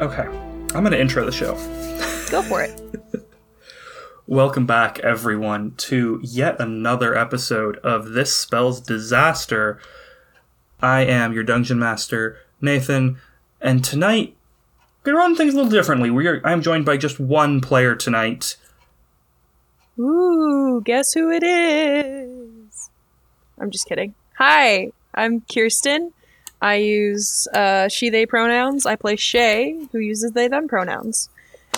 Okay, I'm going to intro the show. Go for it. Welcome back, everyone, to yet another episode of This Spells Disaster. I am your dungeon master, Nathan, and tonight we're gonna run things a little differently. We are I'm joined by just one player tonight. Ooh, guess who it is? I'm just kidding. Hi, I'm Kirsten. I use uh, she, they pronouns. I play Shay, who uses they, them pronouns.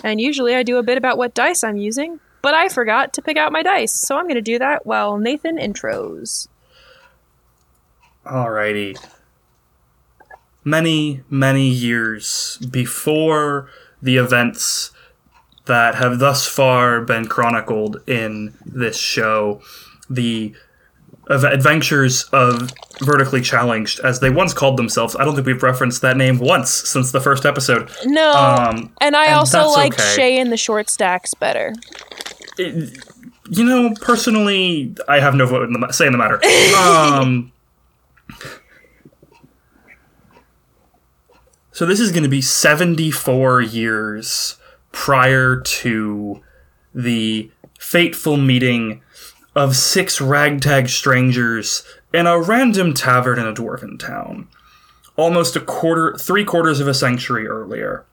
And usually I do a bit about what dice I'm using, but I forgot to pick out my dice, so I'm going to do that while Nathan intros. Alrighty. Many, many years before the events that have thus far been chronicled in this show, the of adventures of vertically challenged as they once called themselves i don't think we've referenced that name once since the first episode No, Um, and I and also like okay. Shay and the short stacks better. It- you know personally i have no vote in the say in the matter um so this is going to be 74 years prior to the fateful meeting of six ragtag strangers in a random tavern in a dwarven town almost a quarter three quarters of a century earlier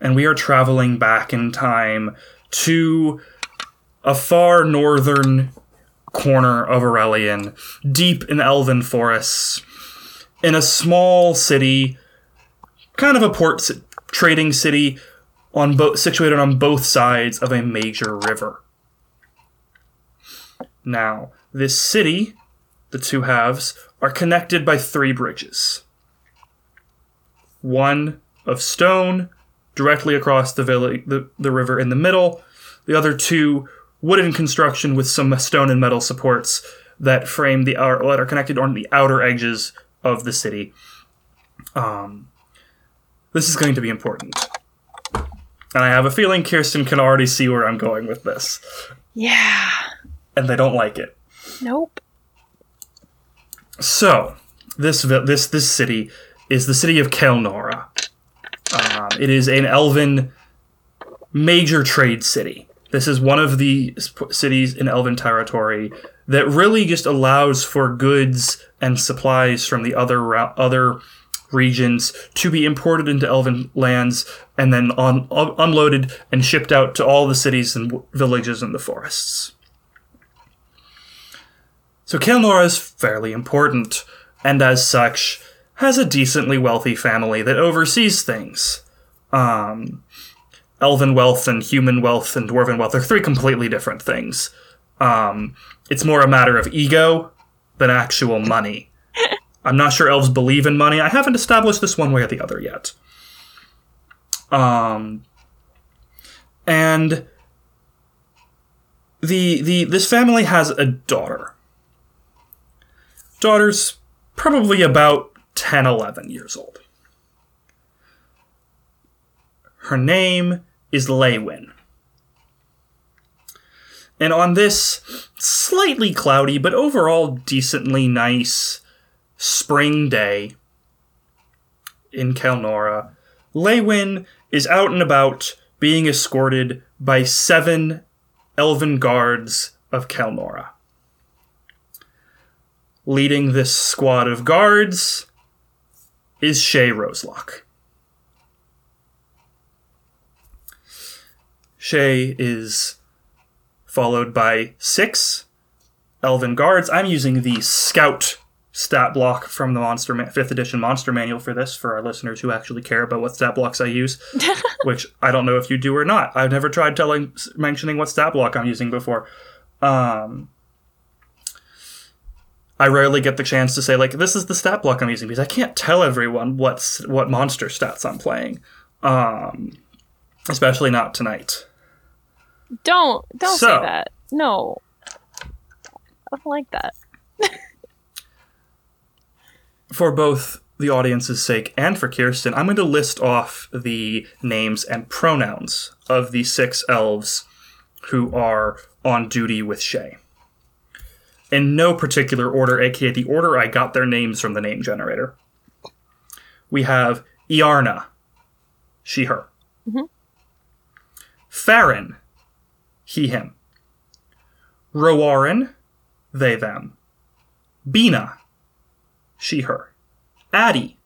and we are traveling back in time to a far northern corner of Irelion, deep in elven forests, in a small city, kind of a port trading city, on bo- situated on both sides of a major river. Now, this city, the two halves, are connected by three bridges. One of stone, directly across the, the, the river in the middle, the other two wooden construction with some stone and metal supports that frame the outer, that are connected on the outer edges of the city. Um, this is going to be important, and I have a feeling Kirsten can already see where I'm going with this, Yeah. And they don't like it. Nope. So, this this this city is the city of Kelnora. Um, it is an elven major trade city. This is one of the cities in elven territory that really just allows for goods and supplies from the other other regions to be imported into elven lands and then on, un- unloaded and shipped out to all the cities and w- villages in the forests. So Kelnora is fairly important, and as such, has a decently wealthy family that oversees things. Um, elven wealth and human wealth and dwarven wealth are three completely different things. Um, it's more a matter of ego than actual money. I'm not sure elves believe in money. I haven't established this one way or the other yet. Um, and the the this family has a daughter daughter's probably about 10, 11 years old. Her name is Leywin. And on this slightly cloudy, but overall decently nice spring day in Kelnora, Leywin is out and about being escorted by seven elven guards of Kelnora leading this squad of guards is Shay Roselock. Shay is followed by six elven guards. I'm using the scout stat block from the monster Ma- 5th edition monster manual for this for our listeners who actually care about what stat blocks I use which I don't know if you do or not. I've never tried telling mentioning what stat block I'm using before. Um, I rarely get the chance to say like this is the stat block I'm using because I can't tell everyone what's what monster stats I'm playing. Um, especially not tonight. Don't don't So- say that. No. I don't like that. For both the audience's sake and for Kirsten, I'm going to list off the names and pronouns of the six elves who are on duty with Shay. In no particular order, aka the order I got their names from the name generator. We have Iarna, she, her. Mhm. Farron, he, him. Roarin, they, them. Bina, she, her. Addie,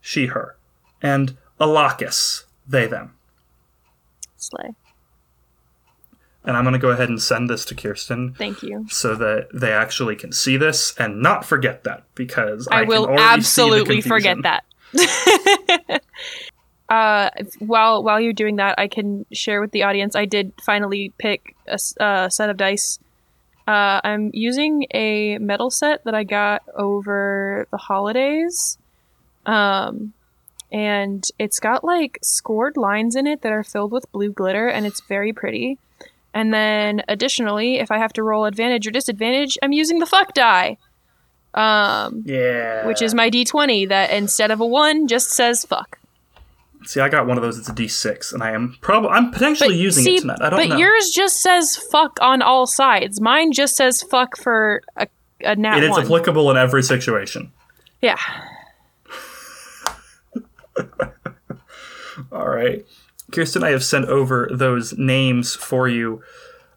she, her. And Alakis, they, them. Slay. And I'm going to go ahead and send this to Kirsten Thank you. so that they actually can see this and not forget that because I, I, will can already see the absolutely forget that. uh, while while you're doing that, I can share with the audience. I did finally pick a uh, set of dice. Uh, I'm using a metal set that I got over the holidays, um, and it's got like scored lines in it that are filled with blue glitter, and it's very pretty. And then additionally, if I have to roll advantage or disadvantage, I'm using the fuck die. Um, Yeah. which is my d20 that instead of a 1 just says fuck. See, I got one of those. It's a D6, and I am probably I'm potentially using see, it tonight. I don't but know. yours just says fuck on all sides. Mine just says fuck for a, a nat It is 1. applicable in every situation. yeah. All right, Kirsten, I have sent over those names for you.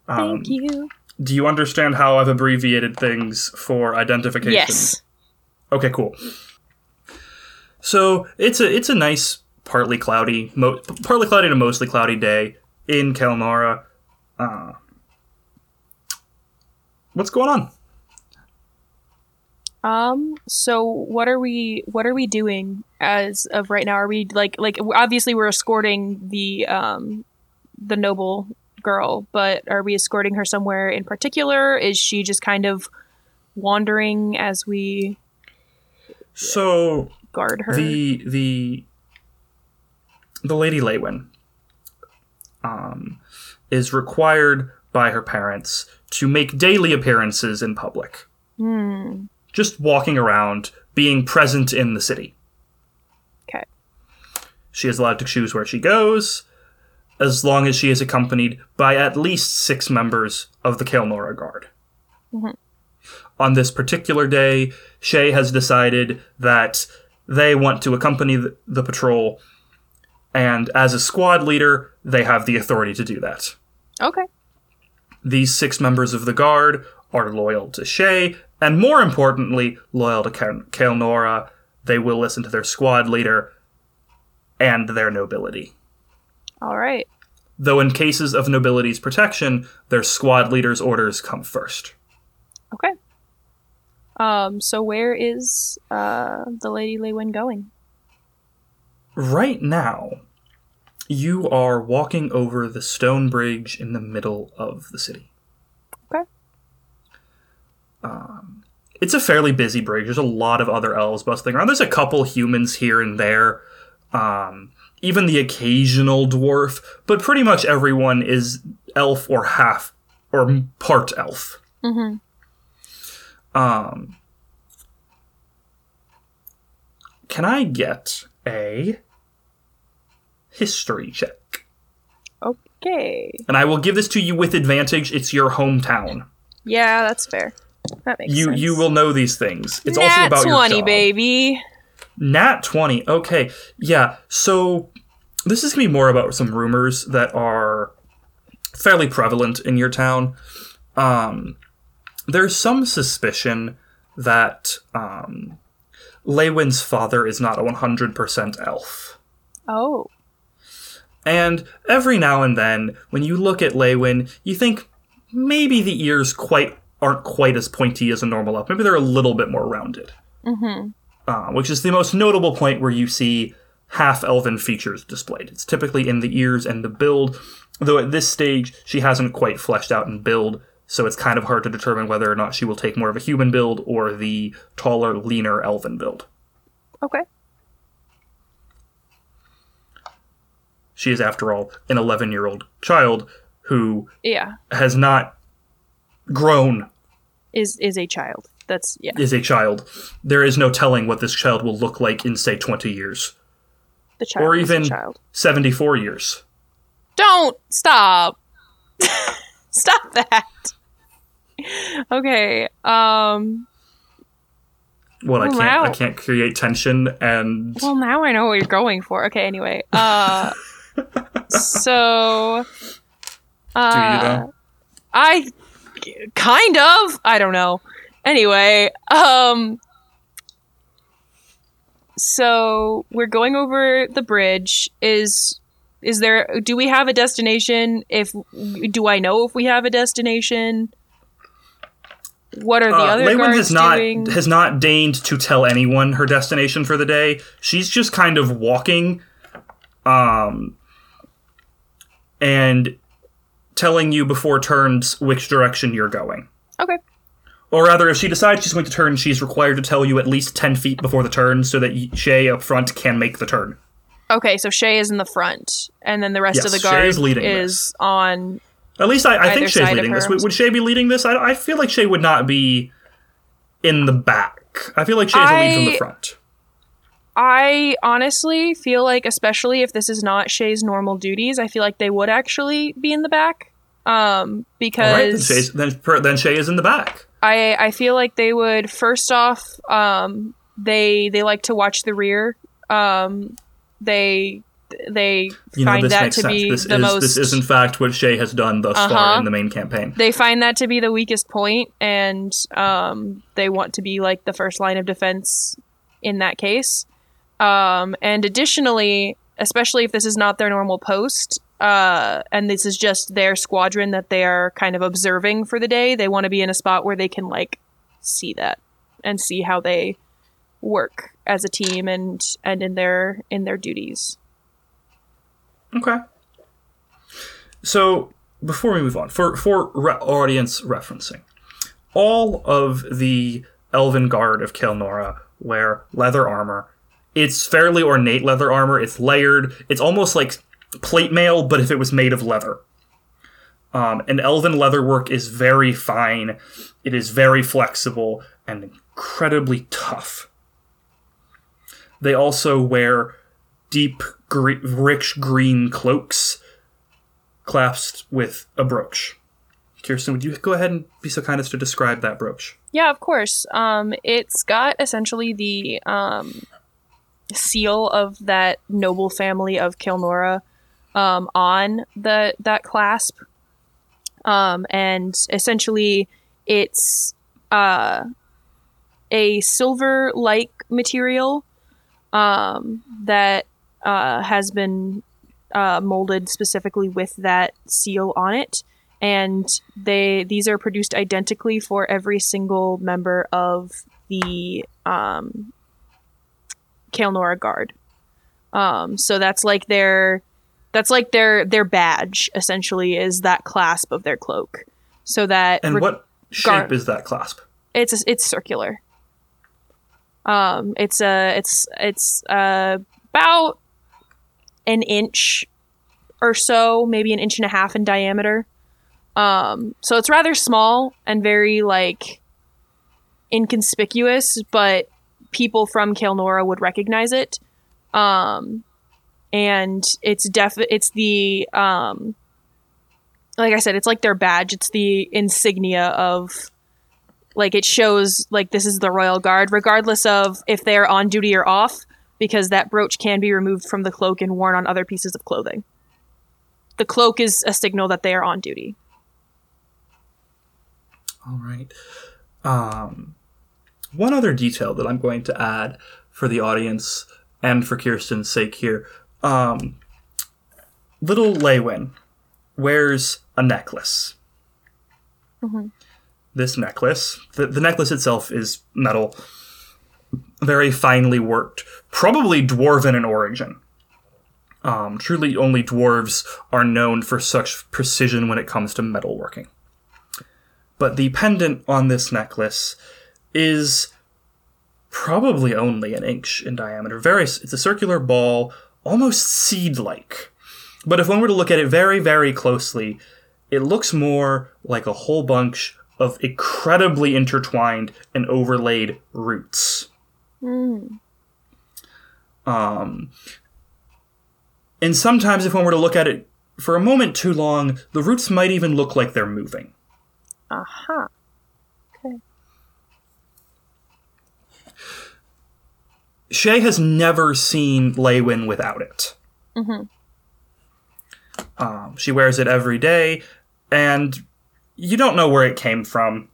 Um, Thank you. Do you understand how I've abbreviated things for identification? Yes. Okay, cool. So it's a it's a nice partly cloudy, mo- partly cloudy to mostly cloudy day in Kelnora. Uh, what's going on? Um so what are we what are we doing as of right now? Are we like like obviously we're escorting the um the noble girl, but are we escorting her somewhere in particular? Is she just kind of wandering as we So guard her? the the the lady Lewin um, is required by her parents to make daily appearances in public, Hmm. Just walking around, being present in the city. Okay. She is allowed to choose where she goes, as long as she is accompanied by at least six members of the Kelnora Guard. Mhm. On this particular day, Shay has decided that they want to accompany the, the patrol, and as a squad leader, they have the authority to do that. Okay. These six members of the Guard are loyal to Shay, and more importantly, loyal to Kelnora. They will listen to their squad leader and their nobility. All right. Though in cases of nobility's protection, their squad leader's orders come first. Okay. Um. So where is uh the Lady Lewin going? Right now, you are walking over the stone bridge in the middle of the city. Okay. Um, it's a fairly busy bridge. There's a lot of other elves bustling around. There's a couple humans here and there, um, even the occasional dwarf, but pretty much everyone is elf or half or part elf. Mm-hmm. Um, can I get a history check? Okay. And I will give this to you with advantage. It's your hometown. Yeah, that's fair. That makes You sense. you will know these things. It's Nat also about your twenty, job. baby. Nat 20. Okay. Yeah. So this is going to be more about some rumors that are fairly prevalent in your town. Um, there's some suspicion that um, Lewin's father is not a 100% elf. Oh. And every now and then, when you look at Lewin, you think maybe the ears quite aren't quite as pointy as a normal elf. Maybe they're a little bit more rounded. Mm-hmm. uh, which is the most notable point where you see half elven features displayed. It's typically in the ears and the build, though at this stage she hasn't quite fleshed out in build, so it's kind of hard to determine whether or not she will take more of a human build or the taller, leaner elven build. Okay. She is, after all, an 11 year old child who Yeah. has not grown Is is a child. That's yeah. Is a child. There is no telling what this child will look like in, say, 20 years, The child. or is a even- child. 74 years. Don't stop. stop that. Okay. Um. what I Well, can't I can't create tension and Well, now I know what you're going for. Okay, anyway. Uh, so. Uh, do you know? I kind of. I don't know. Anyway, um so we're going over the bridge is is there do we have a destination if do I know if we have a destination? What are the Uh, other Lewin guards has not doing? has not deigned to tell anyone her destination for the day. She's just kind of walking, um, and telling you before turns which direction you're going. Okay. Or rather, if she decides she's going to turn, she's required to tell you at least ten feet before the turn, so that Shay up front can make the turn. Okay, so Shay is in the front and then the rest Yes, of the Shay guard is leading is on At least I, I think Shay's leading this. Would, would Shay be leading this? I, I feel like Shay would not be in the back. I feel like Shay's the lead from the front. I honestly feel like, especially if this is not Shay's normal duties, I feel like they would actually be in the back. Um, right, then, because Shay's, then, then Shay is in the back. I I feel like they would first off, um, they they like to watch the rear. Um, they they You find this that to sense. be this the is most. this is in fact what Shay has done thus Uh-huh. far in the main campaign. they find that to be the weakest point, and um, they want to be like the first line of defense in that case. Um, and additionally, especially if this is not their normal post, uh, and this is just their squadron that they are kind of observing for the day, they want to be in a spot where they can like see that and see how they work as a team and and in their in their duties. Okay. So before we move on, for for re- audience referencing, all of the Elven Guard of Kelnora wear leather armor. It's fairly ornate leather armor. It's layered. It's almost like plate mail, but if it was made of leather. Um, and elven leatherwork is very fine. It is very flexible and incredibly tough. They also wear deep, gre- rich green cloaks clasped with a brooch. Kirsten, would you go ahead and be so kind as to describe that brooch? Yeah, of course. Um, it's got essentially the um, seal of that noble family of Kelnora um, on the that clasp, um, and essentially it's uh, a silver-like material um, that uh, has been uh, molded specifically with that seal on it. And they these are produced identically for every single member of the um Kelnora Guard. Um so that's like their that's like their their badge essentially is that clasp of their cloak. So that And re- what shape is that clasp? it's a, it's circular. Um, it's uh, it's it's uh, about an inch or so, maybe an inch and a half in diameter. Um, so it's rather small and very like inconspicuous, but people from Kelnora would recognize it. Um, and it's def it's the um, like I said, it's like their badge. It's the insignia of like it shows like this is the royal guard regardless of if they're on duty or off because that brooch can be removed from the cloak and worn on other pieces of clothing the cloak is a signal that they are on duty All right. Um, one other detail that I'm going to add for the audience and for Kirsten's sake here. Um, little Lewin wears a necklace. Mhm. This necklace, the, the necklace itself is metal, very finely worked, probably dwarven in origin. Um, truly, only dwarves are known for such precision when it comes to metalworking but the pendant on this necklace is probably only an inch in diameter. Very, it's a circular ball, almost seed-like. But if one were to look at it very, very closely, it looks more like a whole bunch of incredibly intertwined and overlaid roots. Um, and sometimes, if one were to look at it for a moment too long, the roots might even look like they're moving. aha Shay has never seen Leywin without it. Mhm. Um, she wears it every day, and you don't know where it came from.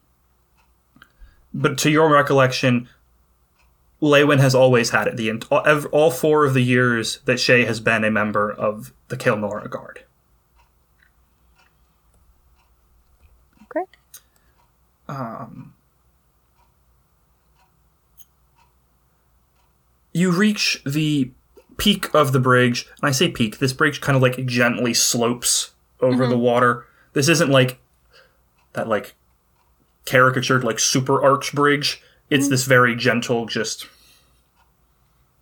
But to your recollection, Leywin has always had it. The all four of the years that Shay has been a member of the Kelnora Guard. Okay. Um, you reach the peak of the bridge, and I say peak. This bridge kind of like gently slopes over the water. This isn't like that like caricatured like super arch bridge. It's this very gentle, just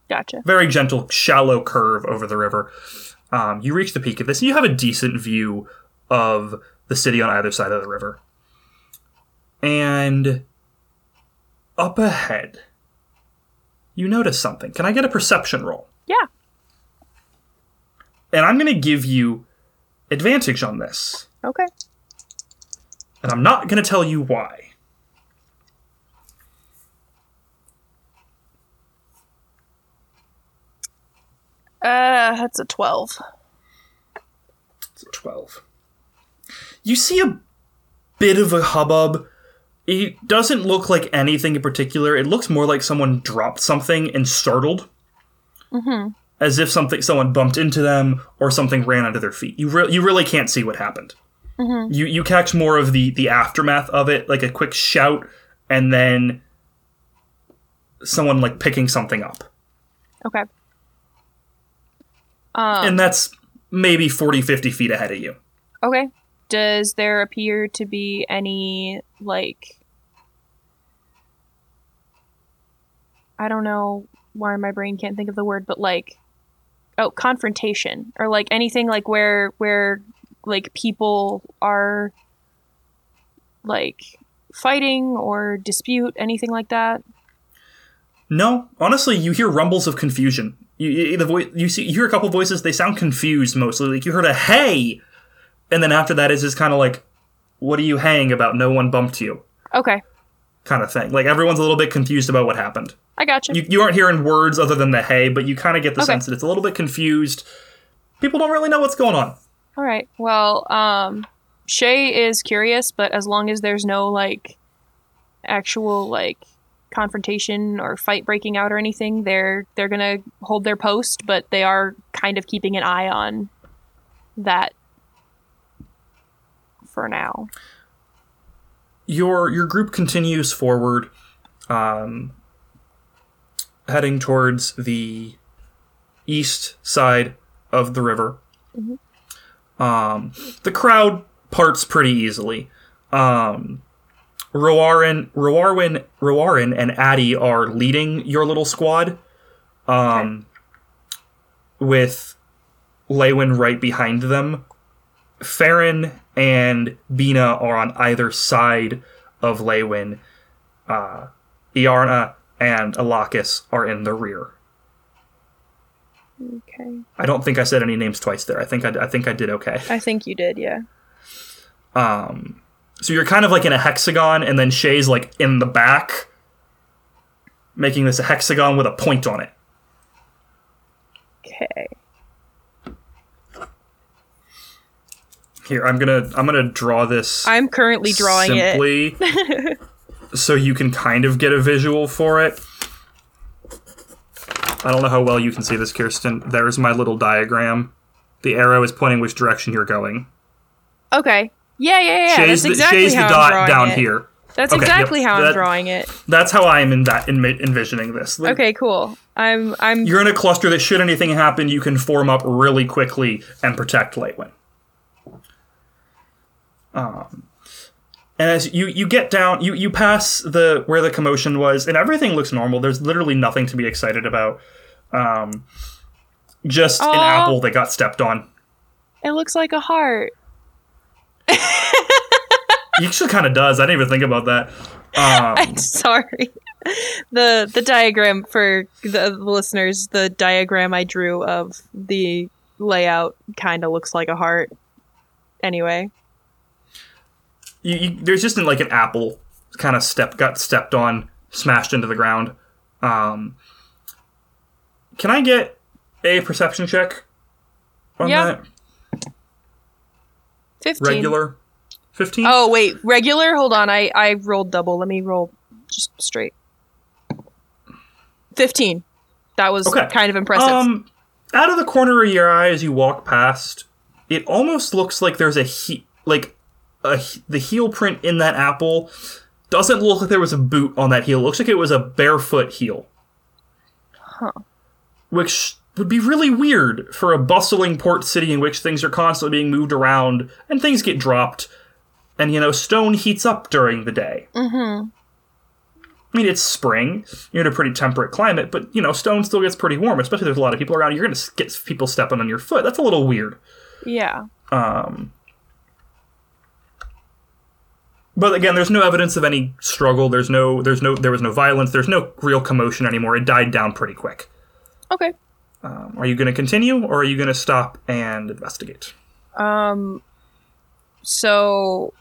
Gotcha. very gentle, shallow curve over the river. Um, you reach the peak of this, and you have a decent view of the city on either side of the river. And up ahead, you notice something. Can I get a perception roll? Yeah. And I'm going to give you advantage on this. Okay. And I'm not going to tell you why. Uh, that's a 12. It's a 12. You see a bit of a hubbub. It doesn't look like anything in particular. It looks more like someone dropped something and startled. Mm-hmm. As if something someone bumped into them or something ran under their feet. You re- you really can't see what happened. Mhm. You you catch more of the the aftermath of it, like a quick shout, and then someone like picking something up, Okay. Um, and that's maybe 40, 50 feet ahead of you. okay. Does there appear to be any, like. I don't know why my brain can't think of the word, but like. Oh, confrontation. Or like anything like where, where, like people are. Like fighting or dispute, anything like that? No, honestly, you hear rumbles of confusion. You, you the voice you see you hear a couple voices. They sound confused mostly. Like you heard a hey, and then after that is just kind of like, "What are you haying about? No one bumped you," Okay. kind of thing. Like everyone's a little bit confused about what happened. I gotcha. You you aren't hearing words other than the hey, but you kind of get the Okay. sense that it's a little bit confused. People don't really know what's going on. All right. Well, um, Shay is curious, but as long as there's no like actual like confrontation or fight breaking out or anything, they're they're gonna hold their post, but they are kind of keeping an eye on that for now. your your group continues forward, um, heading towards the east side of the river. Um, the crowd parts pretty easily. Um, Roarin, Roarwin, Roarin, and Addie are leading your little squad, um, with Leywin right behind them. Farron and Bina are on either side of Leywin. Uh, Iarna and Alakis are in the rear. Okay. I don't think I said any names twice there. I think I, I think I did okay. I think you did, yeah. Um, so you're kind of like in a hexagon, and then Shay's like in the back, making this a hexagon with a point on it. Okay. Here, I'm gonna I'm gonna draw this. I'm currently drawing it. simply so you can kind of get a visual for it. I don't know how well you can see this, Kirsten. There's my little diagram. The arrow is pointing which direction you're going. Okay. Yeah, yeah, yeah. Shay's That's the, exactly Shay's how the I'm dot down it. here. That's Okay, yep. exactly how I'm drawing it. That's how I'm in that in, envisioning this. Like, Okay, cool. I'm I'm You're in a cluster that should anything happen, you can form up really quickly and protect Leywin. Um, and as you, you get down, you, you pass the where the commotion was, and everything looks normal. There's literally nothing to be excited about. Um, just an apple that got stepped on. it looks like a heart. It actually kind of does. I didn't even think about that. Um, I'm sorry. The the diagram for the listeners, the diagram I drew of the layout kind of looks like a heart. Anyway, you, you, there's just like an apple kind of step got stepped on, smashed into the ground. Um, can I get a perception check on Yeah. that? 15. Regular? 15? Oh, wait. Regular? Hold on. I, I rolled double. Let me roll just straight. 15. That was Okay. kind of impressive. Um, out of the corner of your eye as you walk past, it almost looks like there's a heat, like a the heel print in that apple doesn't look like there was a boot on that heel. It looks like it was a barefoot heel. Huh. Which would be really weird for a bustling port city in which things are constantly being moved around and things get dropped and you know stone heats up during the day. mm-hmm. I mean, it's spring. You're in a pretty temperate climate, but you know, stone still gets pretty warm, especially if there's a lot of people around. You're going to get people stepping on your foot. That's a little weird. Yeah. Um, but again, there's no evidence of any struggle. There's no, there's no, there was no violence. There's no real commotion anymore. It died down pretty quick. Okay. Um, are you going to continue, or are you going to stop and investigate? Um, so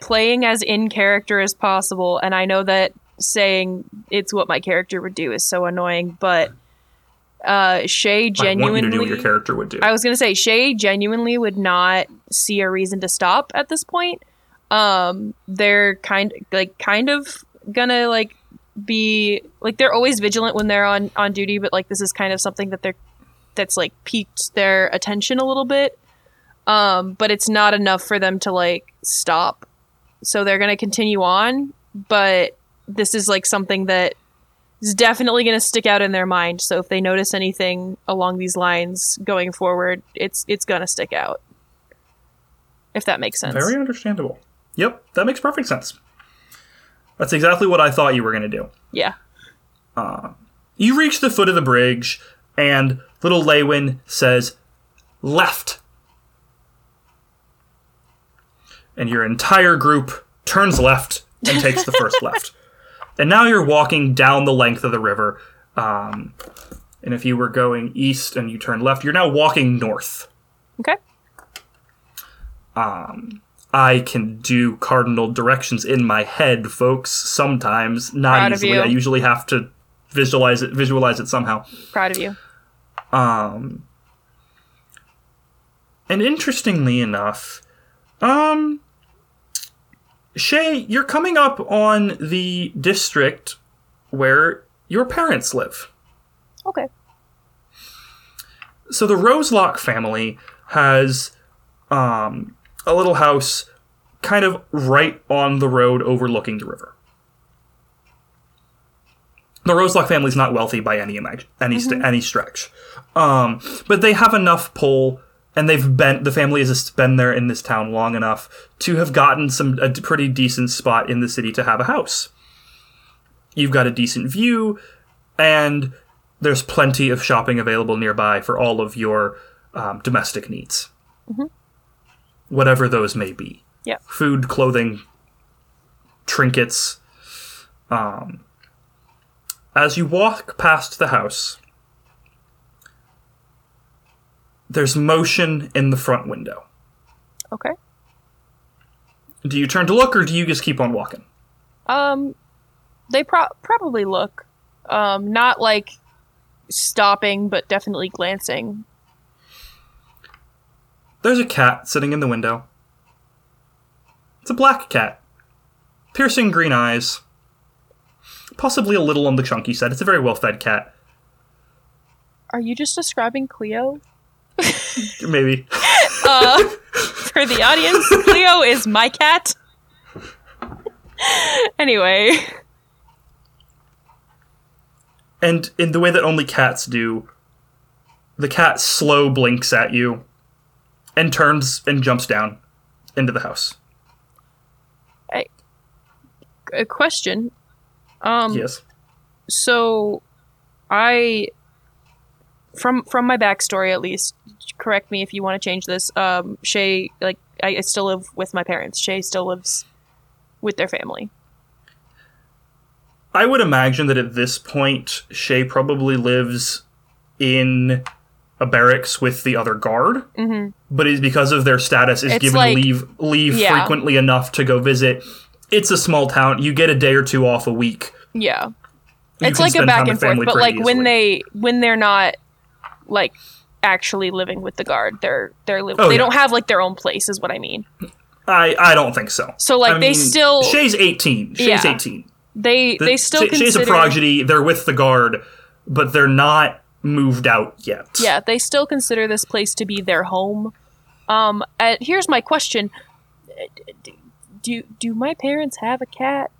playing as in character as possible, and I know that saying it's what my character would do is so annoying, but uh, Shay I want you genuinely. to do what your character would do. I was gonna say Shay genuinely would not see a reason to stop at this point. Um, they're kind like kind of gonna like be like they're always vigilant when they're on on duty, but like this is kind of something that they're that's like piqued their attention a little bit. Um, but it's not enough for them to like stop. So they're gonna continue on, but this is like something that is definitely going to stick out in their mind. So if they notice anything along these lines going forward, it's it's going to stick out. If that makes sense. Very understandable. Yep, that makes perfect sense. That's exactly what I thought you were going to do. yeah. Uh, you reach the foot of the bridge, and little Lewin says, left. And your entire group turns left and takes the first left. And now you're walking down the length of the river. Um, and if you were going east and you turn left, you're now walking north. Okay. I can do cardinal directions in my head, folks. Sometimes, not Proud easily. I usually have to visualize it, visualize it somehow. Proud of you. Um, and interestingly enough, um, Shay, you're coming up on the district where your parents live. Okay. So the Roselock family has um, a little house kind of right on the road overlooking the river. The Roselock family's not wealthy by any imag- any st- any stretch, um, but they have enough pull, and they've been the family has been there in this town long enough to have gotten some a pretty decent spot in the city to have a house. You've got a decent view, and there's plenty of shopping available nearby for all of your um, domestic needs, whatever those may be. Yeah. Food, clothing, trinkets. Um, as you walk past the house, there's motion in the front window. Okay. Do you turn to look, or do you just keep on walking? Um, they pro- probably look, um, not like stopping, but definitely glancing. There's a cat sitting in the window. It's a black cat. Piercing green eyes. Possibly a little on the chunky side. It's a very well fed cat. Are you just describing Cleo? Maybe. Uh, for the audience, Cleo is my cat. anyway, And in the way that only cats do, the cat slow blinks at you and turns and jumps down into the house. a question. Um, Yes. so I from from my backstory at least correct me if you want to change this um shay like I, I still live with my parents shay still lives with their family I would imagine that at this point, Shay probably lives in a barracks with the other guard, mm-hmm. but is because of their status is It's given like- leave leave Yeah. frequently enough to go visit. It's a small town. You get a day or two off a week. yeah you it's like a back and forth, but like when they when they're not like actually living with the guard, they're they're li- Oh, they yeah. don't have like their own place, is what I mean. I I don't think so. So, like, I they mean, still- Shay's eighteen. Shay's Yeah. eighteen. They The- they still Shay- consider Shay's a prodigy. They're with the guard, but they're not moved out yet. yeah they still consider this place to be their home. Um, and here's my question: Do do my parents have a cat?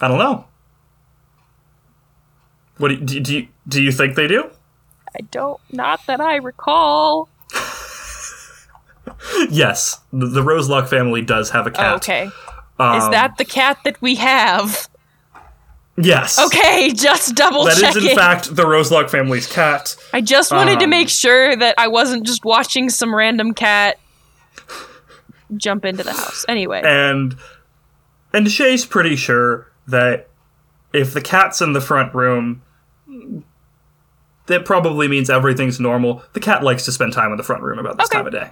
I don't know. What do you, do you do you think they do? I don't. Not that I recall. Yes, the, the Roselock family does have a cat. Oh, okay. Is Um, that the cat that we have? yes? Okay, just double That is checking. in fact the Roselock family's cat. I just wanted to Um, make sure that I wasn't just watching some random cat jump into the house. Anyway, and and Shay's pretty sure that if the cat's in the front room, that probably means everything's normal. The cat likes to spend time in the front room about this Okay. time of day.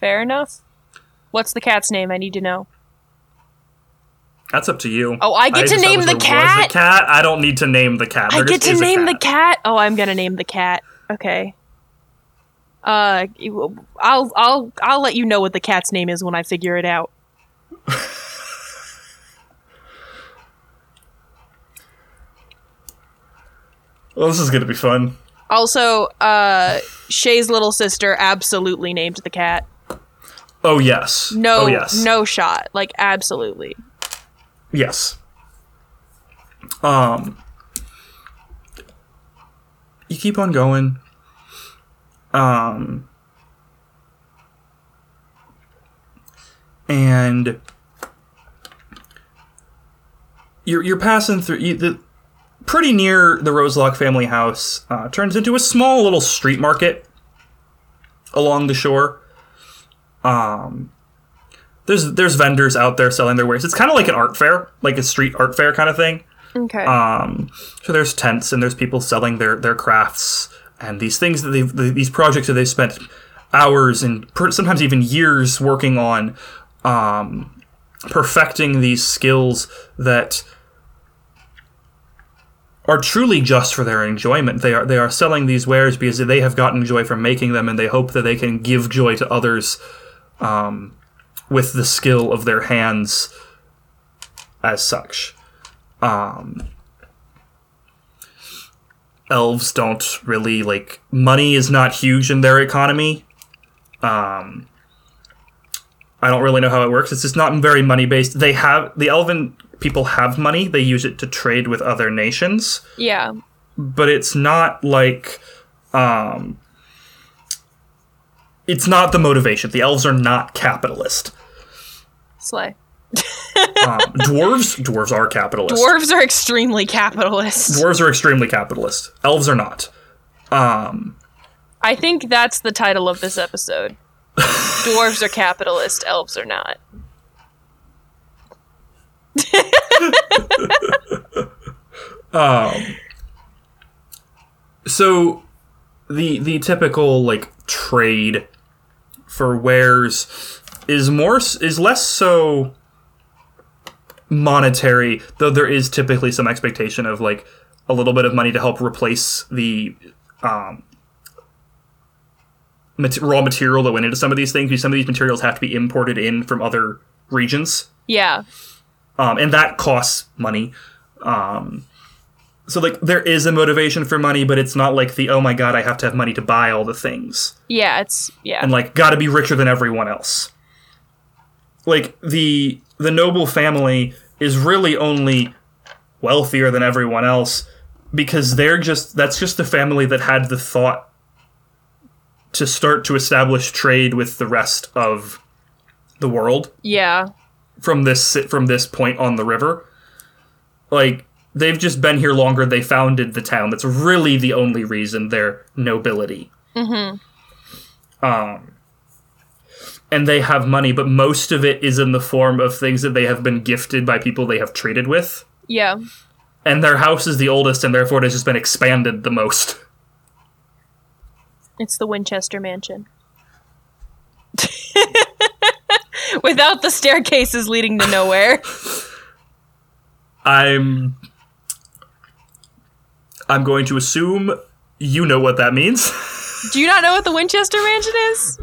fair enough. What's the cat's name? I need to know. That's up to you. Oh, I get to name the cat? a cat. I don't need to name the cat. I get to name the cat. cat. Oh, I'm gonna name the cat. Okay. Uh, I'll I'll I'll let you know what the cat's name is when I figure it out. Well, this is gonna be fun. Also, uh, Shay's little sister absolutely named the cat. Oh yes. No, Oh yes. no shot. Like absolutely. Yes. Um. You keep on going. Um. And you're you're passing through you, the pretty near the Roselock family house. Uh, turns into a small little street market along the shore. Um, there's there's vendors out there selling their wares. It's kind of like an art fair, like a street art fair kind of thing. Okay. Um, so there's tents and there's people selling their their crafts and these things that they've the, these projects that they've spent hours and per, sometimes even years working on, um, perfecting these skills that are truly just for their enjoyment. They are they are selling these wares because they have gotten joy from making them, and they hope that they can give joy to others um, with the skill of their hands as such. Um, elves don't really like money is not huge in their economy. Um, I don't really know how it works. It's just not very money based. They have the elven people have money. They use it to trade with other nations yeah. but it's not like um it's not the motivation the elves are not capitalist Slay. um, dwarves dwarves are capitalist Dwarves are extremely capitalist. dwarves are extremely capitalist elves are not um I think that's the title of this episode. Dwarves are capitalist, elves are not. so the the typical like trade for wares is more is less so monetary though there is typically some expectation of like a little bit of money to help replace the um raw material that went into some of these things because some of these materials have to be imported in from other regions Yeah. Um, and that costs money. Um, so like there is a motivation for money, but it's not like the oh my god I have to have money to buy all the things Yeah, it's yeah. and like got to be richer than everyone else. Like the the noble family is really only wealthier than everyone else because they're just that's just the family that had the thought to start to establish trade with the rest of the world yeah. From this from this point on the river. Like they've just been here longer. They founded the town. That's really the only reason they're nobility. Mm-hmm. Um, and they have money, but most of it is in the form of things that they have been gifted by people they have traded with. Yeah. And their house is the oldest, and therefore it has just been expanded the most. It's the Winchester Mansion. without the staircases leading to nowhere. I'm I'm going to assume you know what that means. Do you not know what the Winchester Mansion is?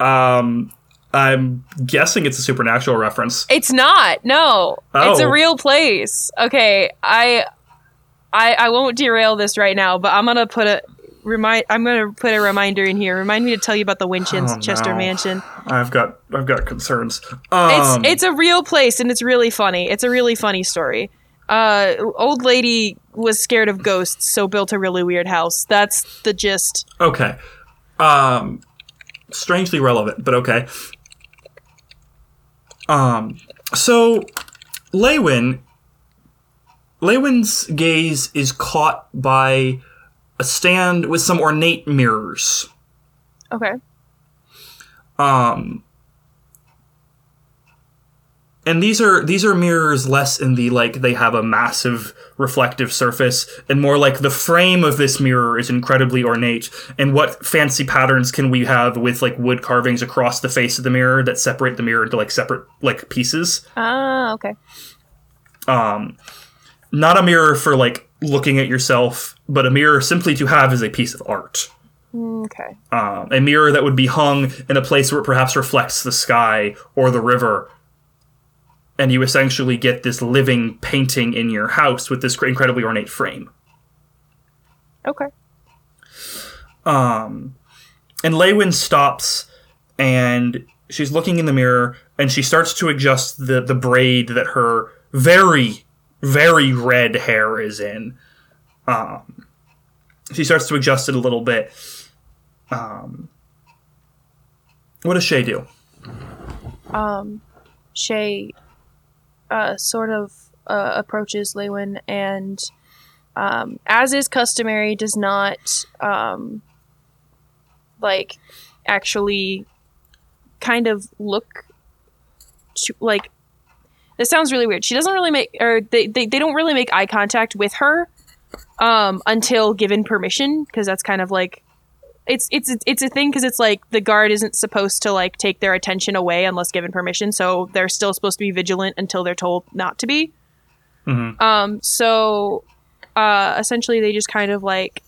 Um I'm guessing it's a supernatural reference. It's not. No, it's a Oh. real place. Okay, I, I, I won't derail this right now, but I'm gonna put a remind. I'm gonna put a reminder in here. Remind me to tell you about the Winchester Oh, no. Mansion. I've got I've got concerns. It's Um, it's a real place and it's really funny. It's a really funny story. Uh, old lady was scared of ghosts, so built a really weird house. That's the gist. okay. Um strangely relevant, but okay. Um so Leywin Leywin's gaze is caught by a stand with some ornate mirrors. Okay. Um and these are these are mirrors less in the like they have a massive reflective surface and more like the frame of this mirror is incredibly ornate and what fancy patterns can we have with like wood carvings across the face of the mirror that separate the mirror into like separate like pieces Ah, okay. um not a mirror for like looking at yourself but a mirror simply to have is a piece of art Okay. um, a mirror that would be hung in a place where it perhaps reflects the sky or the river. And you essentially get this living painting in your house with this incredibly ornate frame. Okay. Um, and Leywin stops and she's looking in the mirror and she starts to adjust the, the braid that her very, very red hair is in. Um, she starts to adjust it a little bit. Um, what does Shay do? um, Shay uh, sort of uh, approaches Leywin and, um, as is customary, does not um, like actually kind of look to, like. This sounds really weird. She doesn't really make, or they, they, they don't really make eye contact with her um, until given permission, because that's kind of like it's it's it's a thing because it's like the guard isn't supposed to like take their attention away unless given permission so they're still supposed to be vigilant until they're told not to be Mhm. um so uh essentially they just kind of like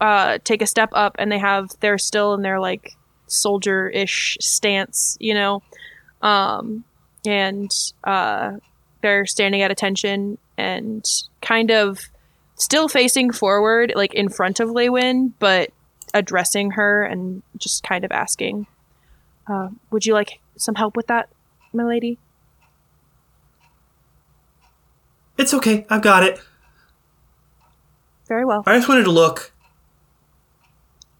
uh take a step up and they have they're still in their like soldier-ish stance you know um and uh they're standing at attention and kind of still facing forward like in front of Leywin but addressing her and just kind of asking, uh, "Would you like some help with that, my lady?" It's okay. I've got it. Very well. I just wanted to look.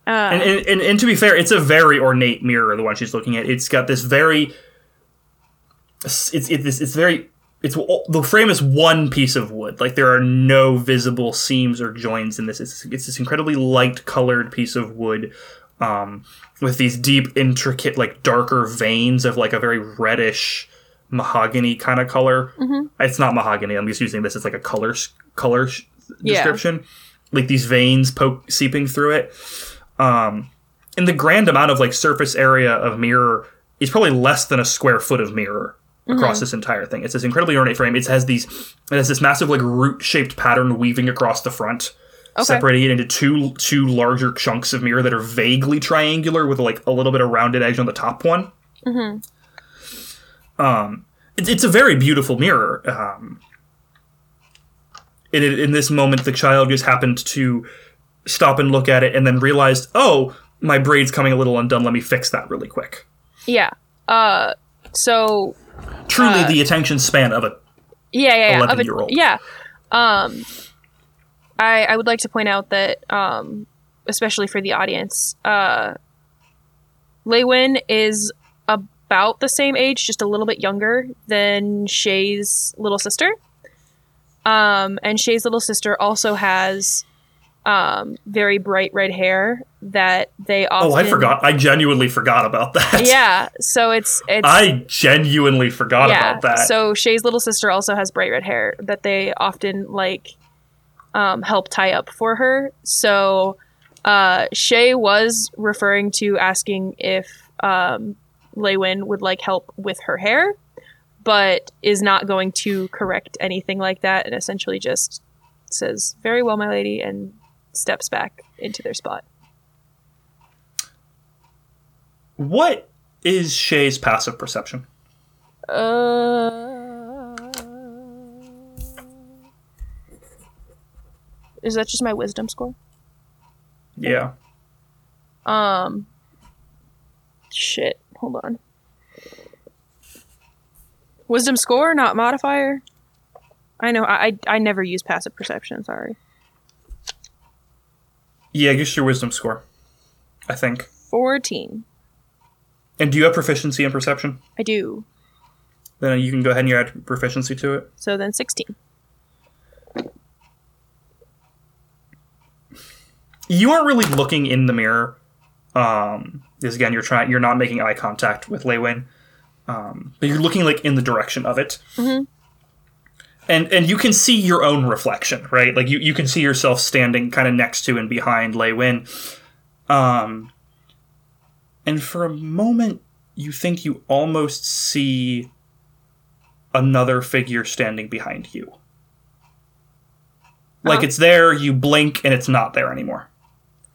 Uh, And, and, and, and to be fair, it's a very ornate mirror, the one she's looking at. It's got this very. It's, it's, it's, very. It's the frame is one piece of wood. Like there are no visible seams or joins in this. It's, it's this incredibly light colored piece of wood, um, with these deep, intricate, like darker veins of like a very reddish mahogany kind of color. Mhm. It's not mahogany. I'm just using this as like a color color sh- Yeah. description. Like these veins poke seeping through it. Um, and the grand amount of like surface area of mirror is probably less than a square foot of mirror across this entire thing. It's this incredibly ornate frame. It has these, it has this massive like root shaped pattern weaving across the front, Okay. separating it into two two larger chunks of mirror that are vaguely triangular with like a little bit of rounded edge on the top one. Mhm. Um, it, it's a very beautiful mirror. Um, in, in this moment, the child just happened to stop and look at it and then realized, oh, my braid's coming a little undone. Let me fix that really quick. yeah. Uh, so Truly, Uh, the attention span of a yeah, yeah, yeah. of it- 11-year-old. Yeah. Um, I I would like to point out that um, especially for the audience, uh, Leywin is about the same age, just a little bit younger than Shay's little sister. Um, and Shay's little sister also has um, very bright red hair that they often. Oh, I forgot. I genuinely forgot about that. Yeah, so it's it's I genuinely forgot about that. so Shay's little sister also has bright red hair that they often like um, help tie up for her. So uh, Shay was referring to asking if um, Leywin would like help with her hair, but is not going to correct anything like that and essentially just says, Very well, my lady, and steps back into their spot. What is Shay's passive perception? Uh, is that just my wisdom score? Yeah. Um, shit. Hold on. Wisdom score, not modifier. I know. I I, I never use passive perception. Sorry. Yeah, just your wisdom score. I think. Fourteen. And do you have proficiency in perception? I do. Then you can go ahead and you add proficiency to it. So then sixteen. You aren't really looking in the mirror. Um, because again, you're trying. You're not making eye contact with Leywin. Um, but you're looking like in the direction of it. Mhm. And and you can see your own reflection, right? Like you, you can see yourself standing kind of next to and behind Leywin. Um, and for a moment, you think you almost see another figure standing behind you. Like Oh. it's there, you blink, and it's not there anymore.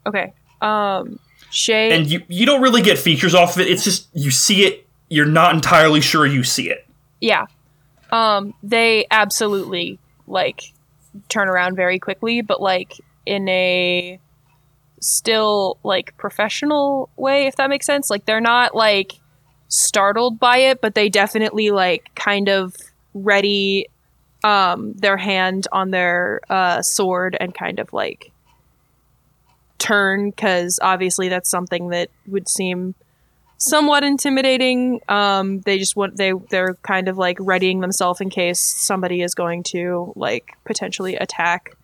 Okay. Um, Shay. And you you don't really get features off of it. It's just you see it. You're not entirely sure you see it. yeah. Um, they absolutely like turn around very quickly, but like in a still like professional way, if that makes sense. Like they're not like startled by it, but they definitely like kind of ready um their hand on their uh sword and kind of like turn because obviously that's something that would seem somewhat intimidating um they just want they they're kind of like readying themselves in case somebody is going to like potentially attack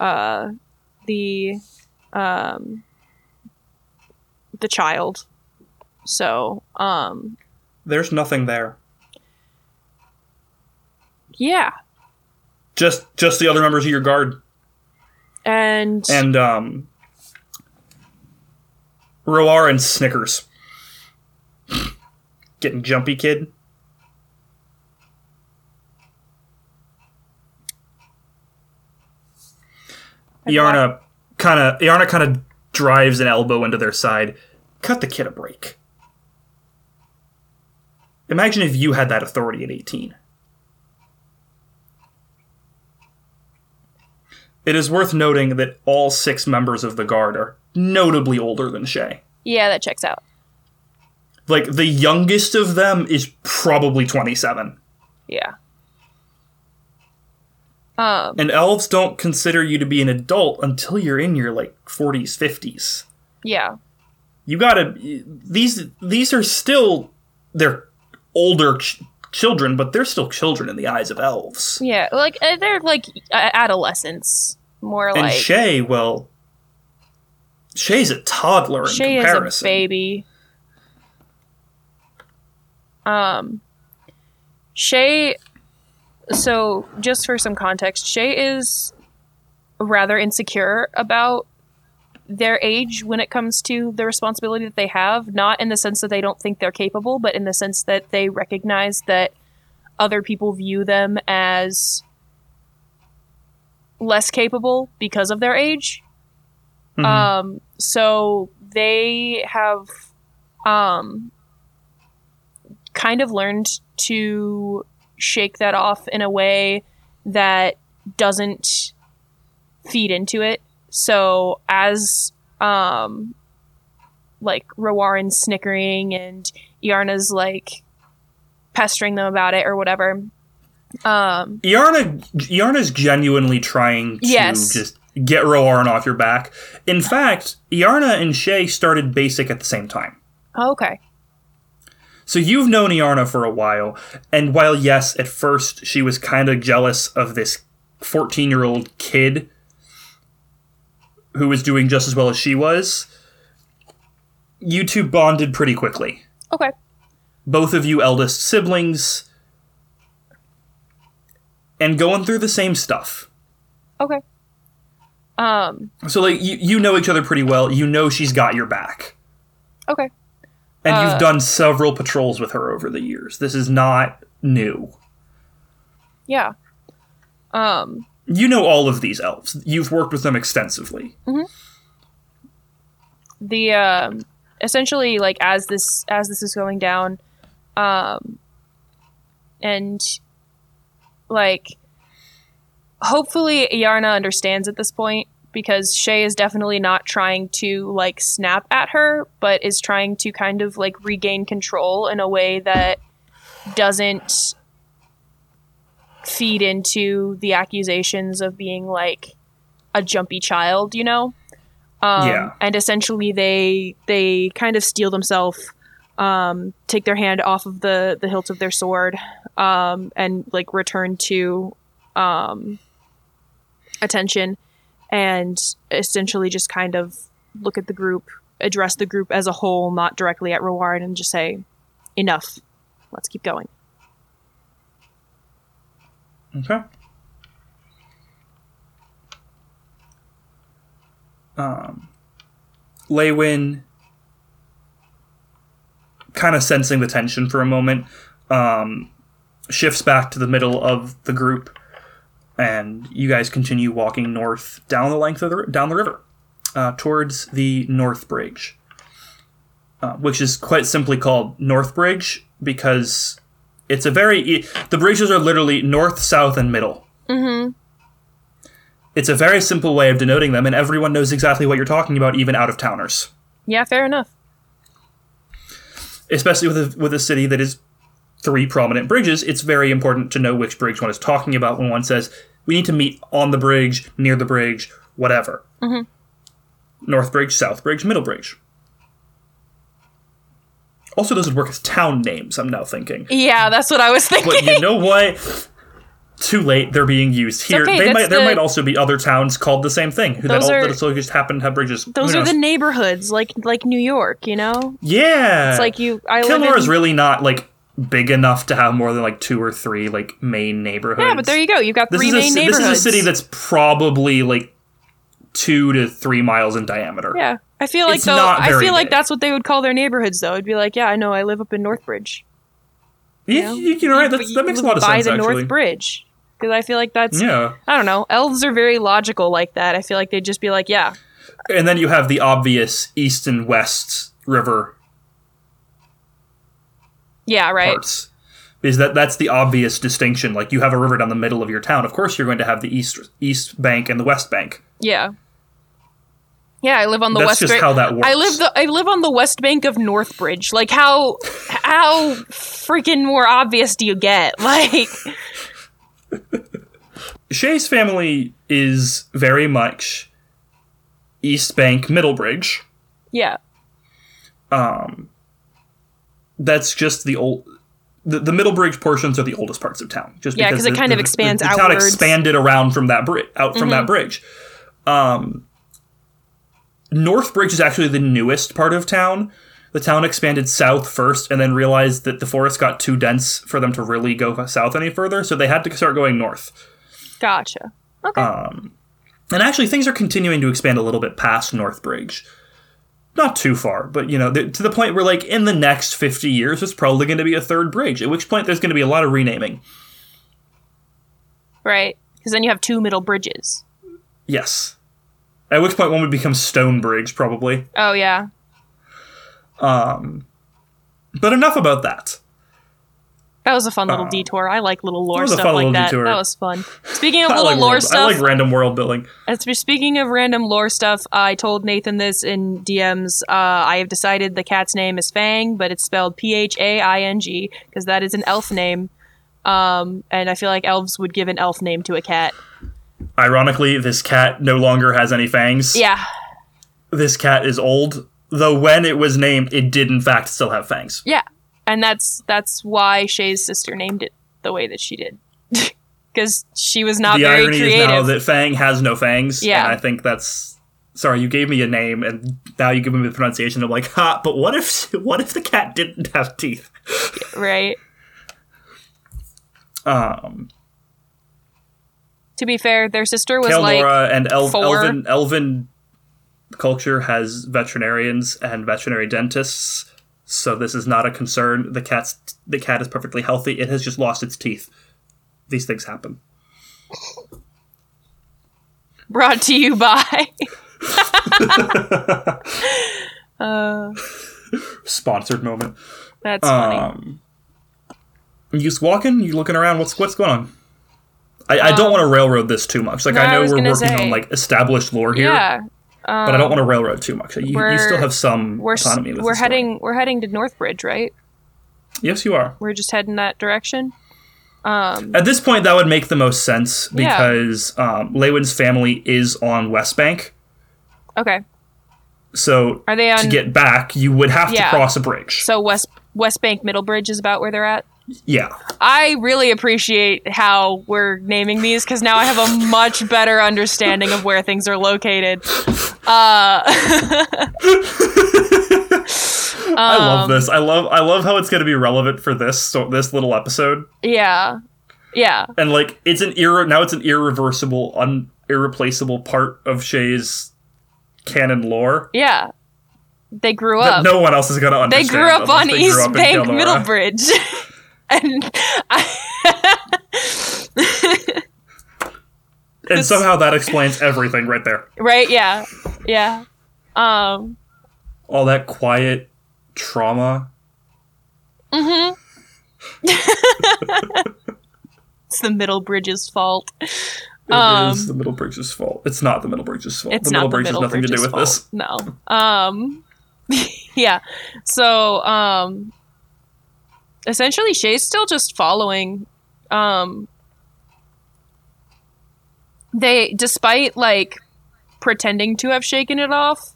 uh the um the child so um There's nothing there. yeah Just just the other members of your guard and and um Roar and Snickers. Getting jumpy, kid. Yarna kind of Iarna kind of drives an elbow into their side. Cut the kid a break. Imagine if you had that authority at 18. It is worth noting that all six members of the guard are notably older than Shay. yeah that checks out Like the youngest of them is probably 27. yeah um And elves don't consider you to be an adult until you're in your like 40s, 50s. yeah You gotta these these are still they're older ch- children, but they're still children in the eyes of elves. yeah like uh, they're like uh, adolescents more And like Shay, well, Shay's a toddler in Shay is comparison. a baby. Um, Shay. So, just for some context, Shay is rather insecure about their age when it comes to the responsibility that they have. Not in the sense that they don't think they're capable, but in the sense that they recognize that other people view them as less capable because of their age. Mhm. Um, so they have um, kind of learned to shake that off in a way that doesn't feed into it. So as um, like Rawarin's snickering and Yarna's like pestering them about it or whatever. Um, Iarna Iarna's genuinely trying to Yes. just get Roarn off your back. In fact, Yarna and Shay started basic at the same time. okay. So you've known Iarna for a while, and while yes, at first she was kind of jealous of this 14 year old kid who was doing just as well as she was, you two bonded pretty quickly. Okay. Both of you eldest siblings, and going through the same stuff. Okay. Um, So like you, you know each other pretty well. You know she's got your back. Okay. And Uh, you've done several patrols with her over the years. This is not new. Yeah. Um. You know all of these elves. You've worked with them extensively. the um essentially like as this as this is going down um and like hopefully Yarna understands at this point because Shay is definitely not trying to like snap at her but is trying to kind of like regain control in a way that doesn't feed into the accusations of being like a jumpy child, you know? Um, Yeah. And essentially, they they kind of steel themselves, um, take their hand off of the the hilt of their sword, um, and like return to um, attention, and essentially just kind of look at the group, address the group as a whole, not directly at Reward, and just say, "Enough. Let's keep going." Okay. Um, Leywin, kind of sensing the tension for a moment, um, shifts back to the middle of the group, and you guys continue walking north down the length of the down the river, uh, towards the North Bridge, uh, which is quite simply called North Bridge because it's a very e- the bridges are literally north, south, and middle. Mm-hmm. It's a very simple way of denoting them, and everyone knows exactly what you're talking about, even out of towners. Yeah, fair enough. Especially with a, with a city that is three prominent bridges, it's very important to know which bridge one is talking about when one says we need to meet on the bridge, near the bridge, whatever. Mhm. North Bridge, South Bridge, Middle Bridge. Also, those would work as town names. I'm now thinking. Yeah, that's what I was thinking. But you know what? Too late. They're being used here. okay, they might. There the- might also be other towns called the same thing. Who that, Those all, are- that just happen to have bridges. Those are the neighborhoods, like like New York, you know. yeah. It's like you. I Kilmore in, is really not like big enough to have more than like two or three like main neighborhoods. Yeah, but there you go. You've got This three is a main neighborhoods. This is a city that's probably like two to three miles in diameter. Yeah, I feel like It's though. I feel like that's what they would call their neighborhoods, though. It'd be like, yeah, I know, I live up in Northbridge. Yeah, know? you, you know, right? That's, that makes a lot of by sense the actually. North Bridge, because I feel like that's. Yeah, I don't know. Elves are very logical like that. I feel like they'd just be like, yeah, and then you have the obvious east and west river yeah, right. parts. Is that that's the obvious distinction? Like you have a river down the middle of your town. Of course, you're going to have the east east bank and the west bank. Yeah. Yeah, I live on the That's west. just Ba- how that works. I live the I live on the west bank of Northbridge. Like how how freaking more obvious do you get? Like Shay's family is very much East Bank Middlebridge. yeah, Um, that's just the old. The, the Middlebridge portions are the oldest parts of town, just Yeah, because 'cause it the- kind of expands the, the town. Mm-hmm. expanded around from that bridge, out from that bridge. Um, Northbridge is actually the newest part of town. The town expanded south first, and then realized that the forest got too dense for them to really go south any further, so they had to start going north. gotcha. Okay. Um, and actually, things are continuing to expand a little bit past Northbridge. Not too far, but you know, th- to the point where, like, in the next 50 years, there's probably going to be a third bridge, at which point there's going to be a lot of renaming. right. Because then you have two middle bridges. Yes. At which point one would become Stonebridge, probably. Oh yeah. Um, but enough about that. That was a fun little Uh, detour. I like little lore stuff like that. detour. That was fun. Speaking of little like, lore world- stuff, I like random world building. As speaking of random lore stuff, I told Nathan this in DMs. Uh, I have decided the cat's name is Fang, but it's spelled P H A I N G because that is an elf name. Um, and I feel like elves would give an elf name to a cat. Ironically, this cat no longer has any fangs. Yeah, This cat is old, though when it was named, it did in fact still have fangs. yeah, and that's that's why Shay's sister named it the way that she did, because she was not the very irony creative. is now that Fang has no fangs. Yeah. And I think that's sorry, you gave me a name and now you give me the pronunciation. I'm like, ha, but what if what if the cat didn't have teeth? right. Um To be fair, their sister was like Kael'Nora and El- four. Elven Elven culture has veterinarians and veterinary dentists. So this is not a concern. The cat's the cat is perfectly healthy. It has just lost its teeth. These things happen. Brought to you by. uh, Sponsored moment. that's funny. Um, you just walking, you looking around. What's what's going on? I, I don't want to railroad this too much. Like Um, no, I I know was we're working say- on like established lore here, yeah. Um, but I don't want to railroad too much. You, you still have some We're autonomy with we're the story. heading we're heading to Northbridge, right? Yes, you are. We're just heading that direction. Um, At this point, that would make the most sense Yeah. because um, Leywin's family is on West Bank. okay. So Are they on? to get back, you would have Yeah. to cross a bridge. so West West Bank Middle Bridge is about where they're at. yeah. I really appreciate how we're naming these because now I have a much better understanding of where things are located. Uh, I love Um, this. I love I love how it's going to be relevant for this so this little episode. yeah, yeah, And like it's an irre- now it's an irreversible, un- irreplaceable part of Shay's canon lore yeah. They grew up. no one else is going to understand. they grew up on grew East up Bank. Middlebridge, and I, and somehow that explains everything right there. right, yeah, yeah. Um, All that quiet trauma. it's the Middlebridge's fault. It is Um, the Middle Bridge's fault. It's not the Middle Bridge's fault. It's the not Middle Bridge the has middle nothing to do bridge's with this. No. Um yeah. So um essentially Shay's still just following um they despite like pretending to have shaken it off,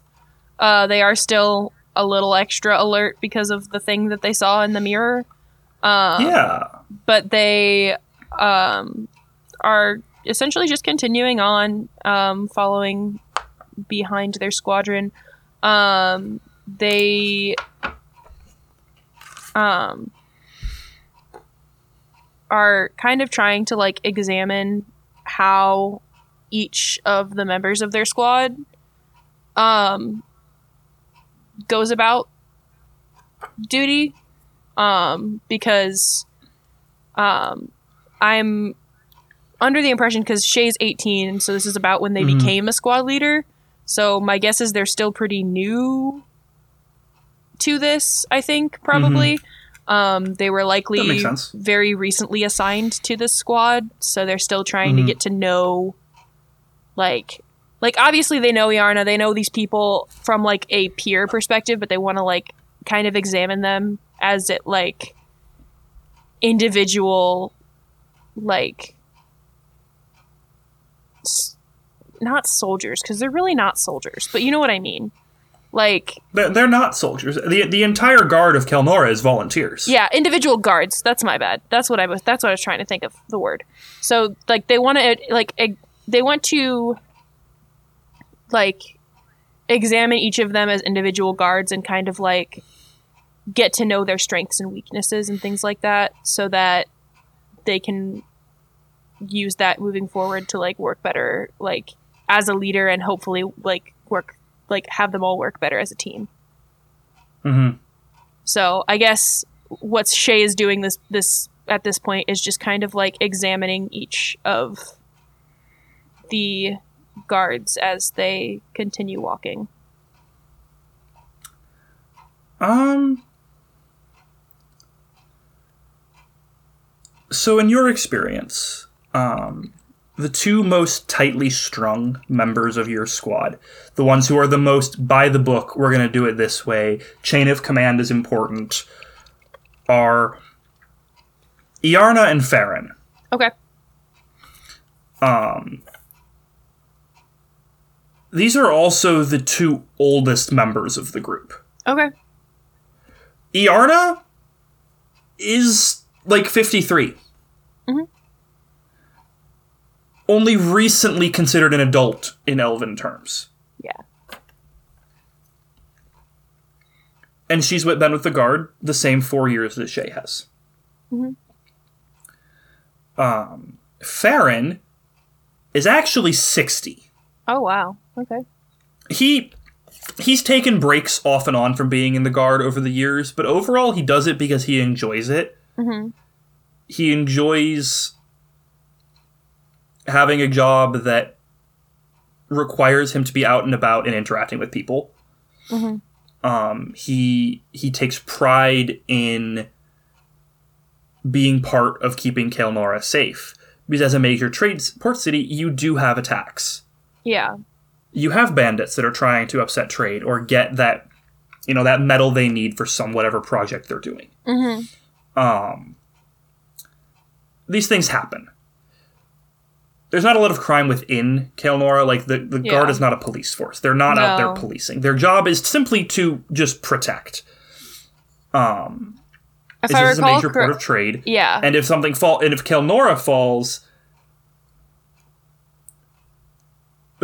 uh they are still a little extra alert because of the thing that they saw in the mirror. Um yeah. but they um, are essentially just continuing on um, following behind their squadron. Um, they um, are kind of trying to like examine how each of the members of their squad um, goes about duty um, because um, I'm under the impression because Shay's 18, so this is about when they Mhm. became a squad leader. So my guess is they're still pretty new to this. I think probably um, they were likely very recently assigned to this squad, so they're still trying to Mhm. get to know, like, like obviously they know Yarna, they know these people from like a peer perspective, but they want to like kind of examine them as it like individual like s- not soldiers because they're really not soldiers but you know what i mean like They're, they're not soldiers. The the entire guard of Kelnora is volunteers. yeah individual guards that's my bad that's what i was that's what i was trying to think of the word so like they want to like they want to like examine each of them as individual guards and kind of like get to know their strengths and weaknesses and things like that so that they can use that moving forward to like work better like as a leader and hopefully like work like have them all work better as a team. Hmm so I guess what Shay is doing this this at this point is just kind of like examining each of the guards as they continue walking. Um. So, in your experience, um, the two most tightly strung members of your squad, the ones who are the most by the book, we're going to do it this way, chain of command is important, are Iarna and Farron. Okay. Um, these are also the two oldest members of the group. Okay. Iarna is like 53. Mhm. Only recently considered an adult in elven terms. Yeah. And she's with- been with the guard the same four years that Shay has. Mhm. Um, Farron is actually 60. Oh wow. Okay. he he's taken breaks off and on from being in the guard over the years, but overall he does it because he enjoys it. Mhm. He enjoys having a job that requires him to be out and about and interacting with people. Mhm. Um, he he takes pride in being part of keeping Kelnora safe. Because as a major trade port city, you do have attacks Yeah. You have bandits that are trying to upset trade or get that you know that metal they need for some whatever project they're doing hmm um these things happen there's not a lot of crime within Kelnora. Like the, the guard is not a police force. They're not out there policing. Their job is simply to just protect. Um, If I just a major cor- port of trade. yeah, And if something fall, and if Kelnora falls,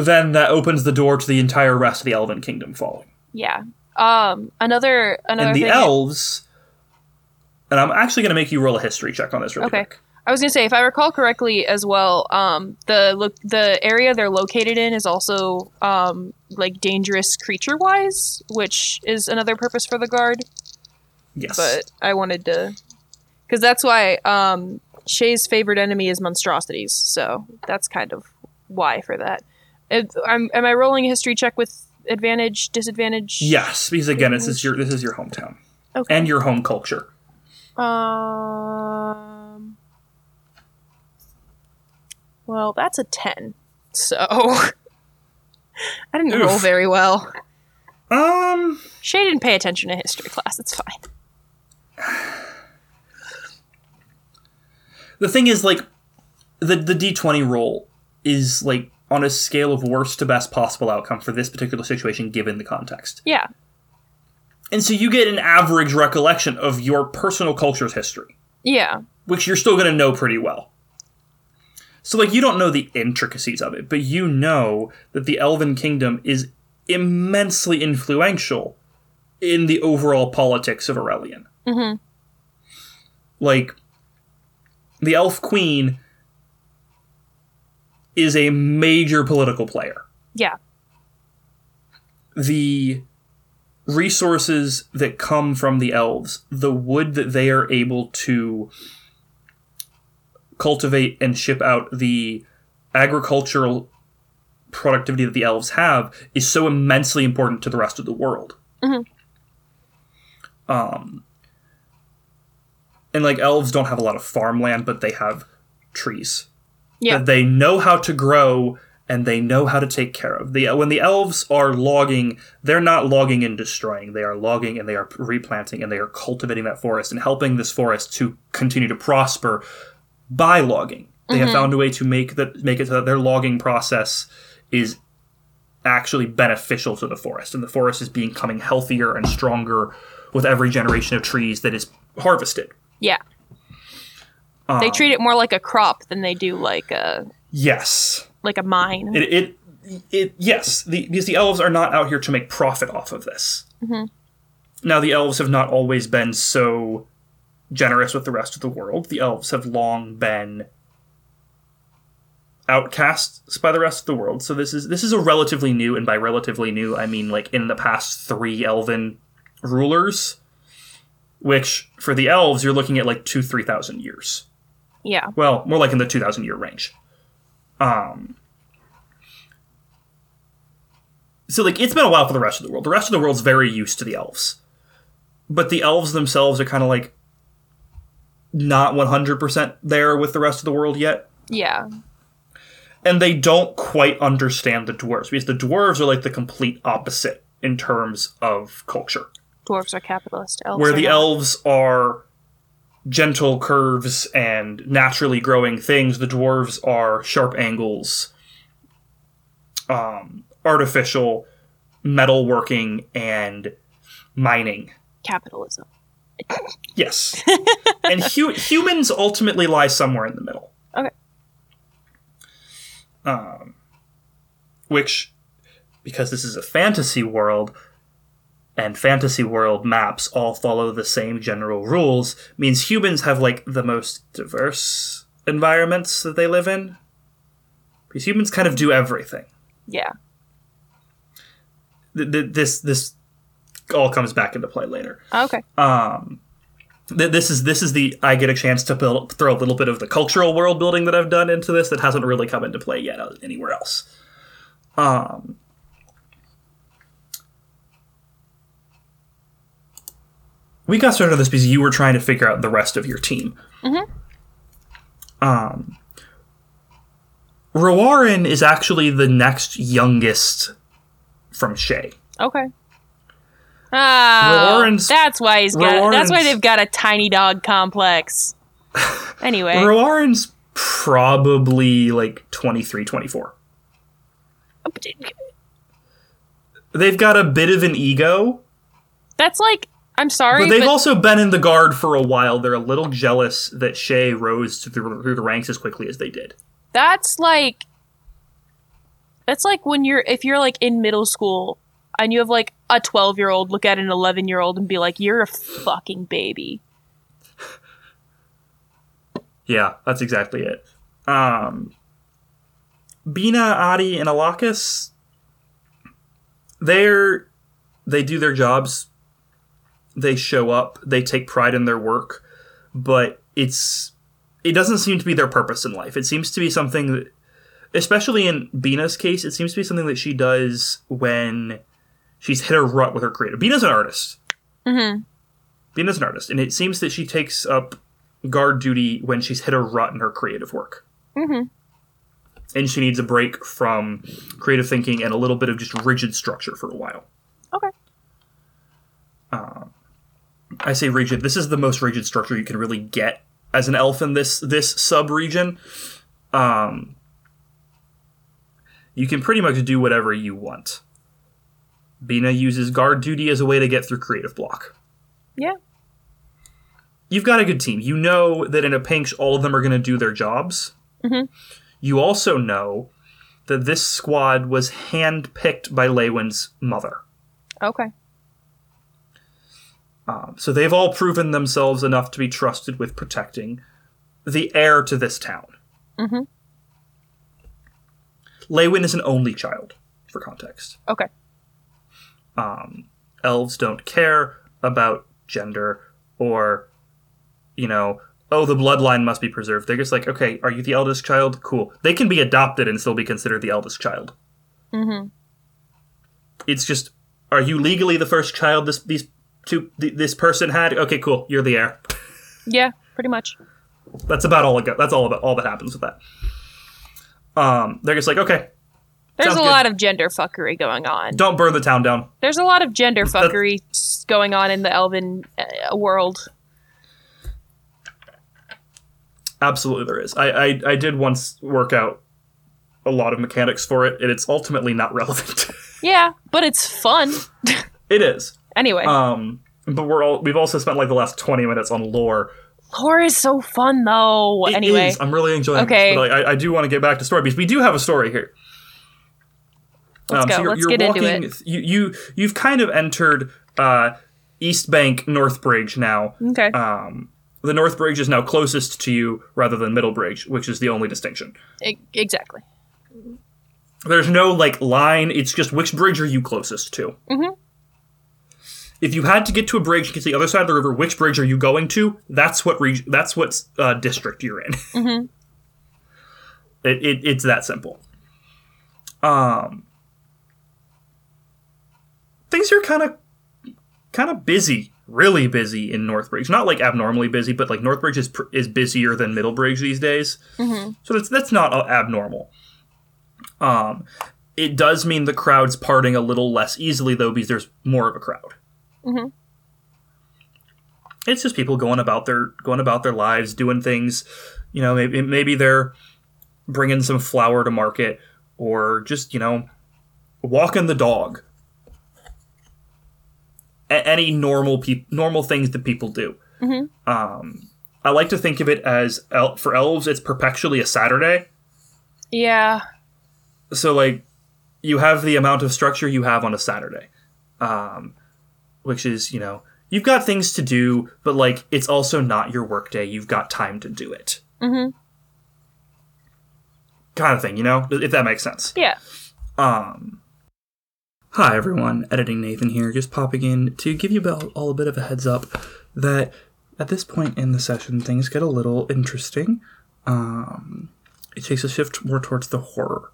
then that opens the door to the entire rest of the Elven Kingdom falling. yeah. Um, another another and the elves, and I'm actually going to make you roll a history check on this really Okay. quick. I was gonna say, if I recall correctly, as well, um, the lo- the area they're located in is also um, like dangerous creature wise, which is another purpose for the guard. Yes. But I wanted to, because that's why um, Shay's favorite enemy is monstrosities. So that's kind of why for that. It, I'm, am I rolling a history check with advantage, disadvantage? yes, because again, this is your this is your hometown Okay. and your home culture. Um. Well, that's a ten. So I didn't roll very well. Um, Shay didn't pay attention to history class. It's fine. the thing is, like, the the D20 roll is like on a scale of worst to best possible outcome for this particular situation given the context. Yeah. And so you get an average recollection of your personal culture's history, Yeah. which you're still going to know pretty well. So, like, you don't know the intricacies of it, but you know that the Elven Kingdom is immensely influential in the overall politics of Irelion. Mm-hmm. Like, the Elf Queen is a major political player. Yeah. the resources that come from the elves, the wood that they are able to cultivate and ship out, the agricultural productivity that the elves have is so immensely important to the rest of the world. Mhm. Um, and like elves don't have a lot of farmland, but they have trees Yeah. that they know how to grow and they know how to take care of. The when the elves are logging, they're not logging and destroying. They are logging and they are replanting and they are cultivating that forest and helping this forest to continue to prosper by logging. They have mm-hmm. found a way to make that make it so that their logging process is actually beneficial to the forest, and the forest is becoming healthier and stronger with every generation of trees that is harvested. Yeah. They Um, treat it more like a crop than they do like a yes. like a mine. It, it, it yes, the, because the elves are not out here to make profit off of this. Mhm. Now, the elves have not always been so generous with the rest of the world. The elves have long been outcasts by the rest of the world. So this is this is a relatively new, and by relatively new, I mean like in the past three elven rulers. Which for the elves, you're looking at like two, three thousand years yeah. well, more like in the 2000 year range. Um, so, like, it's been a while for the rest of the world. The rest of the world's very used to the elves. But the elves themselves are kind of like not 100% there with the rest of the world yet. Yeah. And they don't quite understand the dwarves because the dwarves are like the complete opposite in terms of culture. Dwarves are capitalist. Elves where the elves are gentle curves and naturally growing things the dwarves are sharp angles um, artificial metalworking and mining capitalism. yes and hu- humans ultimately lie somewhere in the middle Okay. um, which because this is a fantasy world and fantasy world maps all follow the same general rules means humans have like the most diverse environments that they live in because humans kind of do everything Yeah. th- th- this this all comes back into play later. Okay. Um, th- this is this is the I get a chance to build throw a little bit of the cultural world building that I've done into this that hasn't really come into play yet uh, anywhere else. Um, we got started on this because you were trying to figure out the rest of your team. Um, Rowarin is actually the next youngest from Shay. Okay. Ah, Roarin's- that's why he's got. That's why they've got a tiny dog complex. Anyway, Rowarin's probably like 23, 24. They've got a bit of an ego, that's like. I'm sorry, but but, they've also been in the guard for a while. They're a little jealous that Shay rose through, through the ranks as quickly as they did. that's like. That's like when you're if you're like in middle school and you have like a 12 year old look at an 11 year old and be like, "You're a fucking baby." Yeah, that's exactly it. Um, Bina, Addie, and Alakas, they're they do their jobs. They show up. They take pride in their work, but it's it doesn't seem to be their purpose in life. It seems to be something that, especially in Bina's case, it seems to be something that she does when she's hit a rut with her creative. Bina's an artist. Mm-hmm. Bina's an artist, and it seems that she takes up guard duty when she's hit a rut in her creative work. Mm-hmm. And she needs a break from creative thinking and a little bit of just rigid structure for a while. Okay. I say rigid. This is the most rigid structure you can really get as an elf in this this sub region. Um, you can pretty much do whatever you want. Bina uses guard duty as a way to get through creative block. Yeah. You've got a good team. You know that in a pinch, all of them are going to do their jobs. Mhm. You also know that this squad was handpicked by Leywin's mother. Okay. Um, so they've all proven themselves enough to be trusted with protecting the heir to this town. Mhm. Leywin is an only child, for context. Okay. Um, elves don't care about gender or, you know, oh, the bloodline must be preserved. They're just like, okay, are you the eldest child? Cool. They can be adopted and still be considered the eldest child. Mm-hmm. It's just, are you legally the first child this these two th- this person had? Okay, cool. You're the heir. Yeah, pretty much. That's about all it. That's all about all that happens with that. Um, they're just like, okay, There's a good. lot of gender fuckery going on. don't burn the town down. There's a lot of gender fuckery going on in the elven uh, world. Absolutely, there is. I, I I did once work out a lot of mechanics for it, and it's ultimately not relevant. Yeah, but it's fun. it is. Anyway, Um, but we're all we've also spent like the last twenty minutes on lore. lore is so fun though. It anyway, is. I'm really enjoying Okay. this, but I, I do want to get back to story because we do have a story here. Um, Let's go. Let's get into it. You you you've kind of entered uh, East Bank North Bridge now. okay. Um, the North Bridge is now closest to you rather than Middle Bridge, which is the only distinction. Exactly. There's no like line. It's just which bridge are you closest to. Mhm. If you had to get to a bridge to get to the other side of the river, which bridge are you going to? That's what reg- That's what uh, district you're in. Mhm. It, it it's that simple. Um, things are kind of kind of busy, really busy in Northbridge. Not like abnormally busy, but like Northbridge is pr- is busier than Middlebridge these days. Mhm. So that's that's not uh, abnormal. Um, it does mean the crowd's parting a little less easily though, because there's more of a crowd. Mhm. It's just people going about their going about their lives, doing things. You know, maybe maybe they're bringing some flour to market, or just you know, walking the dog. A- any normal peop- normal things that people do. Mhm. Um, I like to think of it as el- for elves, it's perpetually a Saturday. Yeah. So like, you have the amount of structure you have on a Saturday, um, which is you know you've got things to do, but like it's also not your workday. You've got time to do it, Mhm. kind of thing. You know, if that makes sense. Yeah. Um, Hi everyone, editing Nathan here, just popping in to give you all a bit of a heads up that at this point in the session things get a little interesting. Um, it takes a shift more towards the horror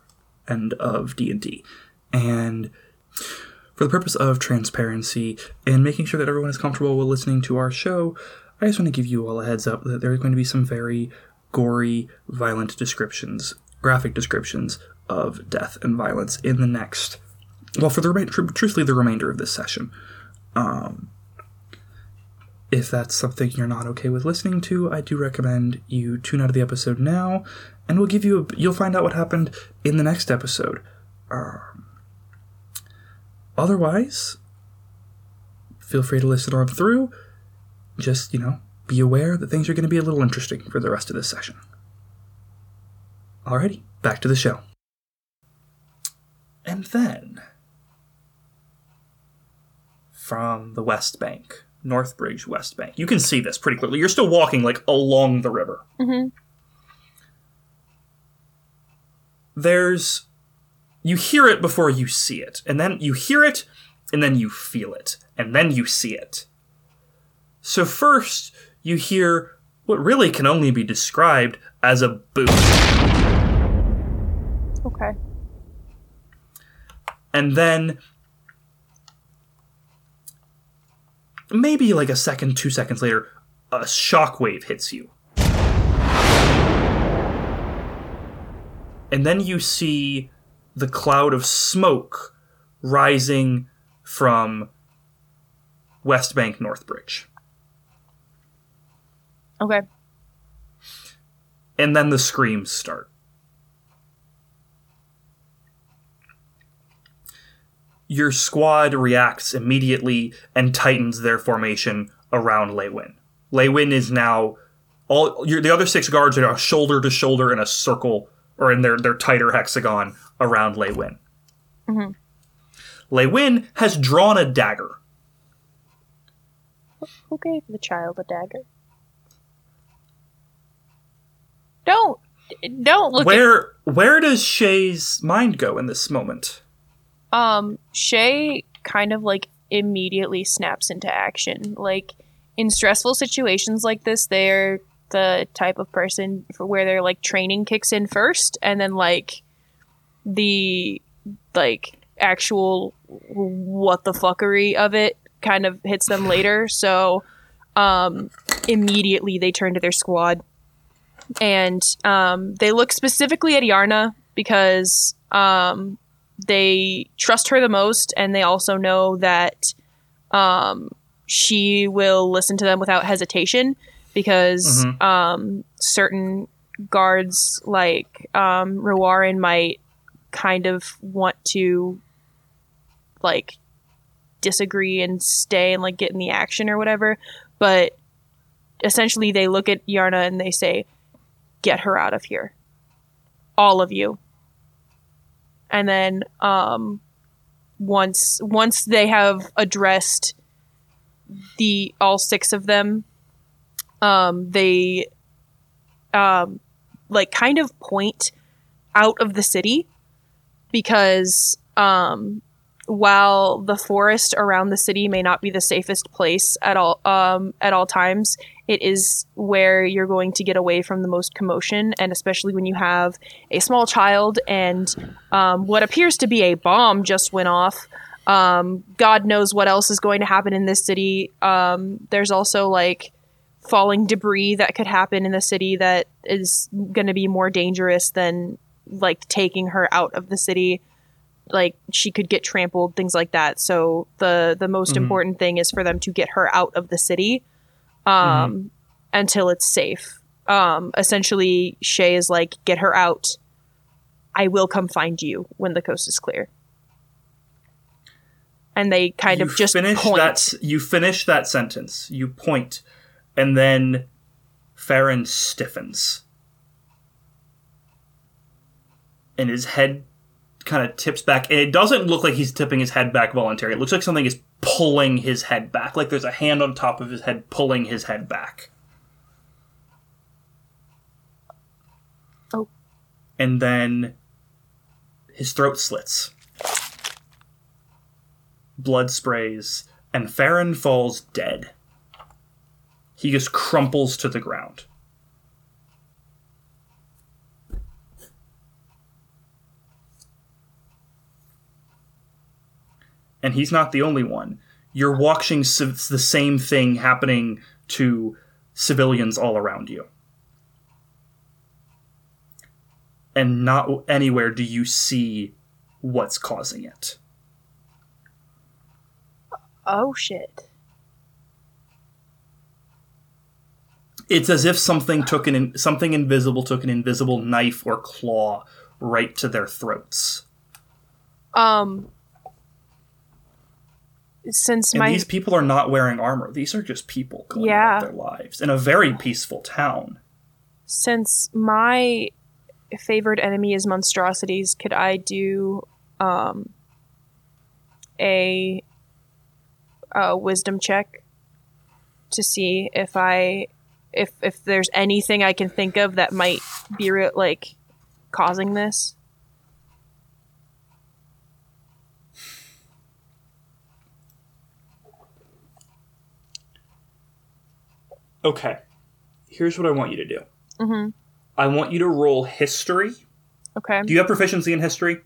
end of D&D. And for the purpose of transparency and making sure that everyone is comfortable with listening to our show, I just want to give you all a heads up that there are going to be some very gory, violent descriptions, graphic descriptions of death and violence in the next, well, for the remainder, truthfully, the remainder of this session. Um, if that's something you're not okay with listening to, I do recommend you tune out of the episode now, and we'll give you a, you'll find out what happened in the next episode. Um, otherwise, feel free to listen on through. Just, you know, be aware that things are going to be a little interesting for the rest of this session. Alrighty, back to the show. And then, from the Westbank, Northbridge Westbank, you can see this pretty clearly. You're still walking like along the river. Mm-hmm. There's, you hear it before you see it, and then you hear it, and then you feel it, and then you see it. So first, you hear what really can only be described as a boom. Okay. and then maybe like a second, two seconds later, a shockwave hits you. And then you see the cloud of smoke rising from Westbank Northbridge. Okay. And then the screams start. Your squad reacts immediately and tightens their formation around Leywin. Leywin is now all your, the other six guards are now shoulder to shoulder in a circle or in their, their tighter hexagon around Leywin. Mhm. Leywin has drawn a dagger. Who gave the child a dagger? Don't don't look Where where does Shay's mind go in this moment? um Shay kind of like immediately snaps into action. Like in stressful situations like this, they're the type of person for where their like training kicks in first and then like the like actual what the fuckery of it kind of hits them later. So um immediately they turn to their squad and um, they look specifically at Yarna because um, they trust her the most, and they also know that um, she will listen to them without hesitation because Mhm. um, certain guards like um, Rawarin might kind of want to like disagree and stay and like get in the action or whatever, but essentially they look at Yarna and they say, "Get her out of here, all of you." And then um, once once they have addressed the all six of them, um, they um, like kind of point out of the city because um, while the forest around the city may not be the safest place at all um, at all times, it is where you're going to get away from the most commotion, and especially when you have a small child and um, what appears to be a bomb just went off. Um, God knows what else is going to happen in this city. Um, there's also like falling debris that could happen in the city that is going to be more dangerous than like taking her out of the city like she could get trampled things like that. So the the most Mhm. important thing is for them to get her out of the city um until it's safe. Um essentially shay is like get her out. I will come find you when the coast is clear. And they kind you of just finish point. that you finish that sentence. You point and then Farron stiffens and his head kind of tips back and it doesn't look like he's tipping his head back voluntarily it looks like something is pulling his head back like there's a hand on top of his head pulling his head back Oh. and then his throat slits blood sprays, and Farron falls dead. He just crumples to the ground. And he's not the only one. You're watching civ- the same thing happening to civilians all around you. And not anywhere do you see what's causing it. Oh shit. It's as if something took an in, something invisible took an invisible knife or claw right to their throats. Um. Since And my these people are not wearing armor. These are just people going Yeah. about their lives in a very peaceful town. since my favorite enemy is monstrosities, could I do um a a wisdom check to see if I if if there's anything I can think of that might be re- like causing this? Okay. Here's what I want you to do. Mm-hmm. I want you to roll history. Okay. Do you have proficiency in history?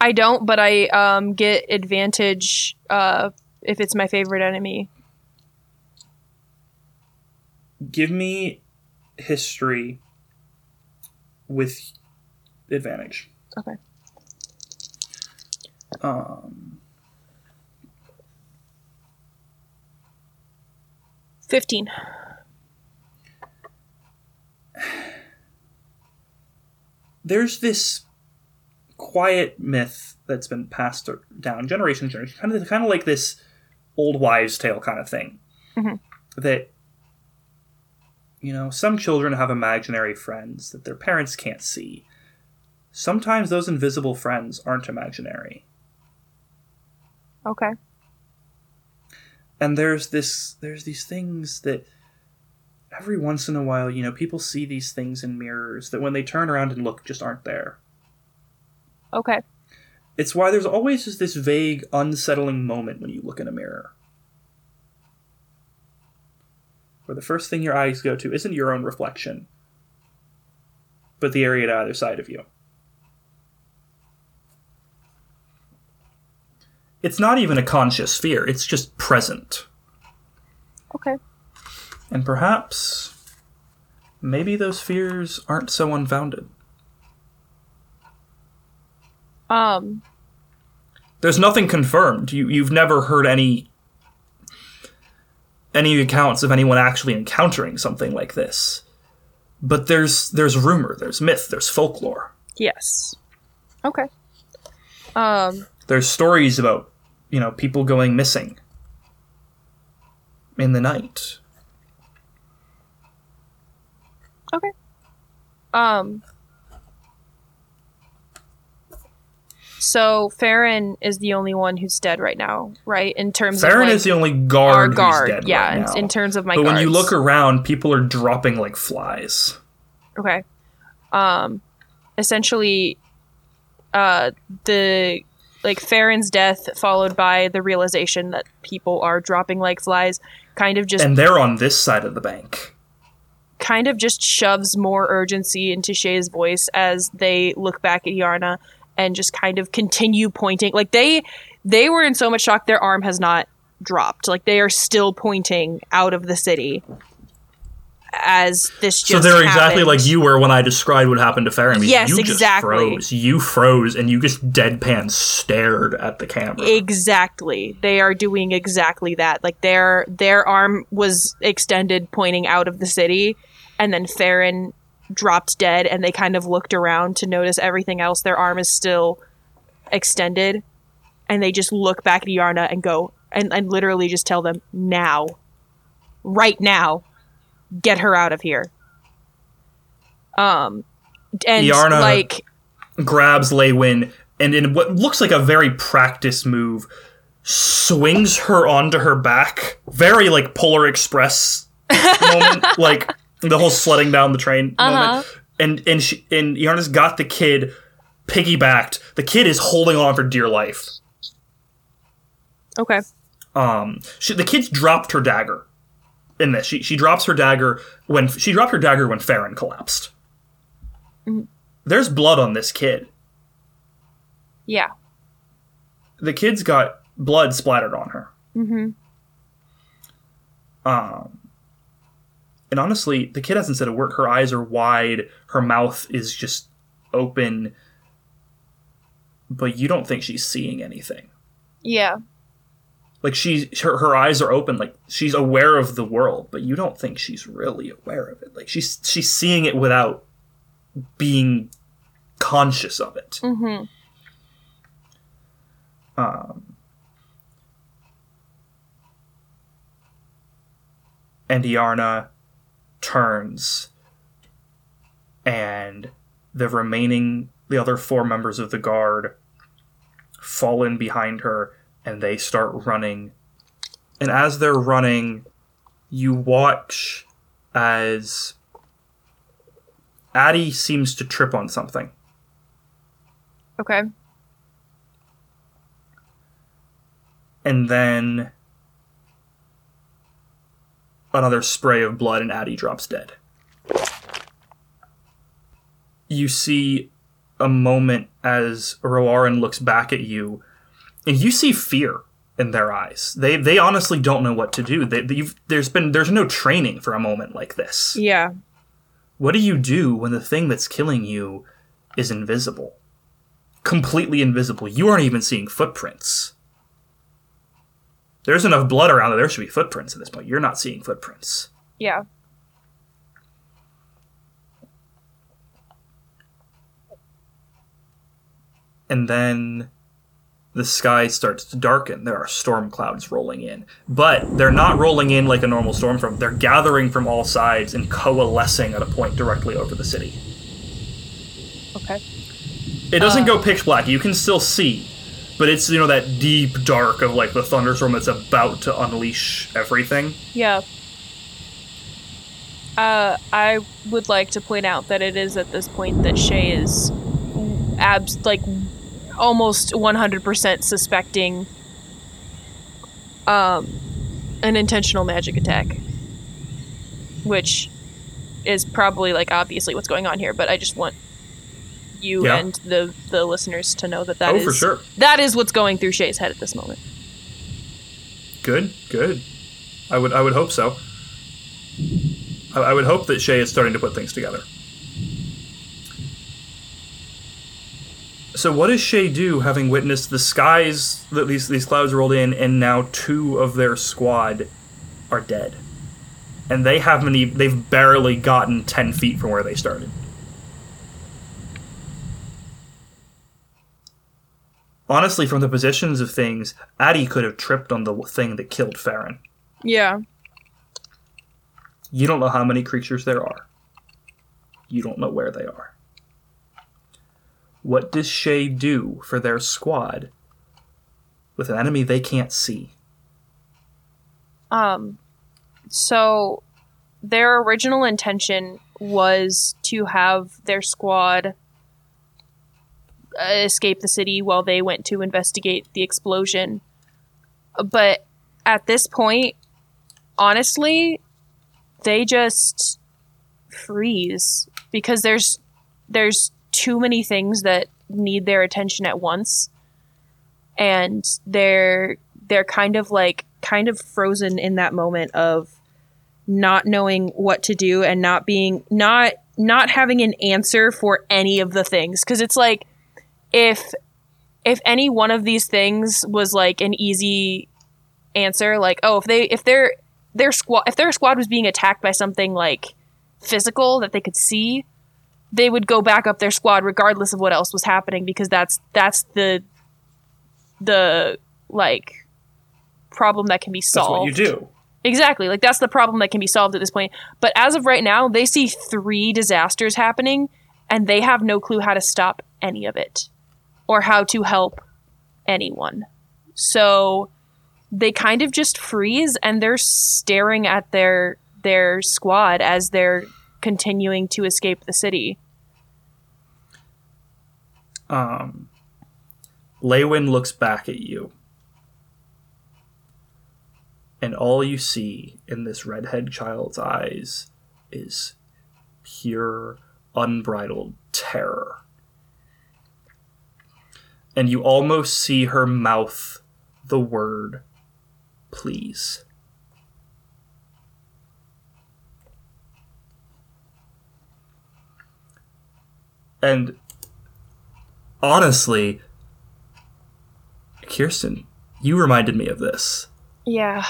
I don't, but I um get advantage uh if it's my favorite enemy. Give me history with advantage. Okay. Um, Fifteen. There's this quiet myth that's been passed down generation to generation, kind of kind of like this old wives' tale kind of thing. Mhm. That you know, some children have imaginary friends that their parents can't see. Sometimes those invisible friends aren't imaginary. Okay. and there's this there's these things that every once in a while you know people see these things in mirrors that when they turn around and look just aren't there Okay. it's why there's always just this vague unsettling moment when you look in a mirror where the first thing your eyes go to isn't your own reflection but the area to either side of you it's not even a conscious fear it's just present Okay. And perhaps, maybe those fears aren't so unfounded. Um. There's nothing confirmed. You you've never heard any any accounts of anyone actually encountering something like this. But there's there's rumor, there's myth, there's folklore. Yes. Okay. Um. There's stories about, you know, people going missing in the night. Okay. Um. So Farron is the only one who's dead right now, right? In terms Farron of like, is the only guard, who's guard, dead yeah. right in- in, terms of my but when you look around, people are dropping like flies. Okay. Um essentially uh the like Farron's death followed by the realization that people are dropping like flies kind of just And they're on this side of the bank. Kind of just shoves more urgency into Shay's voice as they look back at Yarna and just kind of continue pointing. Like they they were in so much shock their arm has not dropped. Like they are still pointing out of the city as this just So they're exactly like you were when I described what happened to mean, Yes, you exactly. Just froze. You froze, and you just deadpan stared at the camera. Exactly. They are doing exactly that. Like their their arm was extended pointing out of the city and then Farron dropped dead and they kind of looked around to notice everything else. Their arm is still extended and they just look back at Yarna and go and, and literally just tell them now. Right now. Get her out of here. Um and Yarna- like Grabs Leywin, and in what looks like a very practice move, swings her onto her back. Very like Polar Express moment, like the whole sledding down the train Uh-huh. moment. And and she and Yarna's got the kid piggybacked. The kid is holding on for dear life. Okay. Um, she, the kids dropped her dagger in this. She she drops her dagger when she dropped her dagger when Farron collapsed. There's blood on this kid. Yeah. The kid's got blood splattered on her. Mm-hmm. Um, and honestly, the kid hasn't said a word. Her eyes are wide. Her mouth is just open. But you don't think she's seeing anything. Yeah. Like she, her, her eyes are open. Like she's aware of the world, but you don't think she's really aware of it. Like she's she's seeing it without being conscious of it. Mm-hmm. Um, and Yarna turns, and the remaining, the other four members of the guard fall in behind her and they start running. And as they're running, you watch as Addie seems to trip on something. Okay. and then another spray of blood and Addie drops dead. You see a moment as Roarin looks back at you, and you see fear in their eyes. They they honestly don't know what to do. They, you've, there's been there's no training for a moment like this. Yeah. What do you do when the thing that's killing you is invisible? Completely invisible. You aren't even seeing footprints. There's enough blood around that there should be footprints at this point. You're not seeing footprints. Yeah. And then the sky starts to darken. There are storm clouds rolling in. But they're not rolling in like a normal storm from. They're gathering from all sides and coalescing at a point directly over the city. Okay. It doesn't go pitch black. You can still see, but it's you know that deep dark of like the thunderstorm that's about to unleash everything. Yeah. Uh, I would like to point out that it is at this point that Shay is abs like almost 100% suspecting um an intentional magic attack which is probably like obviously what's going on here but I just want you Yeah. and the the listeners to know that that oh, is for sure. that is what's going through Shay's head at this moment. Good, good. I would I would hope so. I, I would hope that Shay is starting to put things together. So what does Shay do, having witnessed the skies that these these clouds rolled in, and now two of their squad are dead, and they haven't even they've barely gotten ten feet from where they started. Honestly, from the positions of things, Addie could have tripped on the thing that killed Farron. Yeah. You don't know how many creatures there are. You don't know where they are. What does Shay do for their squad with an enemy they can't see? Um, so their original intention was to have their squad uh, escape the city while they went to investigate the explosion. But at this point, honestly, they just freeze because there's there's too many things that need their attention at once. And they're they're kind of like kind of frozen in that moment of not knowing what to do and not being not not having an answer for any of the things. Because it's like if if any one of these things was like an easy answer like oh if they if their their squad if their squad was being attacked by something like physical that they could see they would go back up their squad regardless of what else was happening because that's that's the the like problem that can be solved. That's what you do. Exactly. Like that's the problem that can be solved at this point. But as of right now, they see three disasters happening and they have no clue how to stop any of it or how to help anyone. So they kind of just freeze and they're staring at their their squad as they're continuing to escape the city. Um, Leywin looks back at you. And all you see in this redhead child's eyes is pure, unbridled terror. And you almost see her mouth the word please. And honestly, Kirsten, you reminded me of this. Yeah.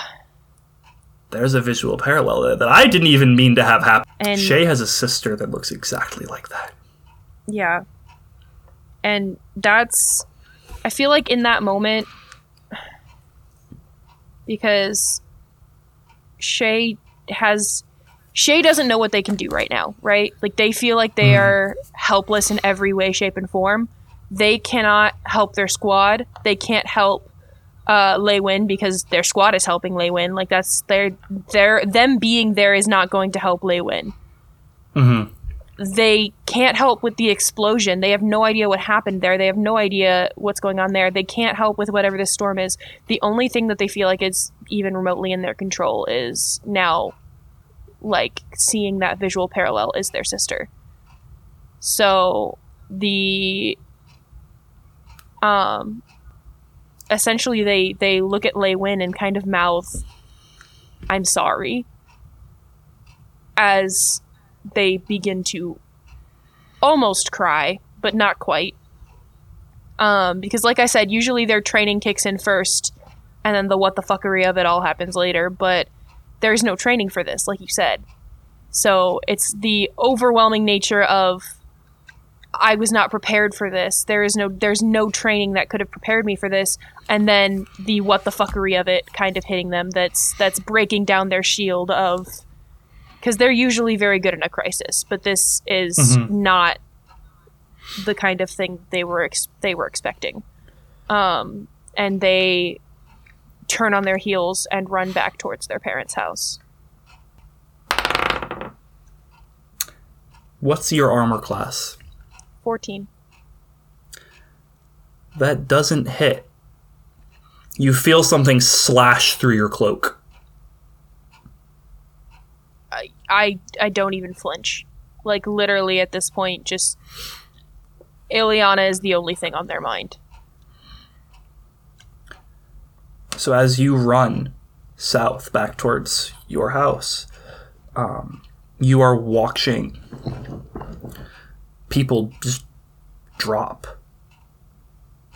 There's a visual parallel there that I didn't even mean to have happen. And- Shay has a sister that looks exactly like that. Yeah. And that's I feel like in that moment because Shay has Shay doesn't know what they can do right now, right? Like they feel like they mm-hmm. are helpless in every way, shape, and form. They cannot help their squad. They can't help uh, Leywin because their squad is helping Leywin. Like that's their their them being there is not going to help Leywin Mm-hmm. they can't help with the explosion. They have no idea what happened there. They have no idea what's going on there. They can't help with whatever this storm is. The only thing that they feel like is even remotely in their control is now like seeing that visual parallel is their sister. So the um essentially they they look at Lei and kind of mouth I'm sorry as they begin to almost cry, but not quite. Um, because, like I said, usually their training kicks in first, and then the what the fuckery of it all happens later. But there's no training for this, like you said. So it's the overwhelming nature of I was not prepared for this. There is no there's no training that could have prepared me for this, and then the what the fuckery of it kind of hitting them. That's that's breaking down their shield of because they're usually very good in a crisis, but this is Mhm. not the kind of thing they were ex- they were expecting. Um, and they turn on their heels and run back towards their parents' house. What's your armor class? Fourteen. That doesn't hit. You feel something slash through your cloak. I, I I don't even flinch. Like literally at this point, just Ileana is the only thing on their mind. So as you run south back towards your house, um, you are watching people just drop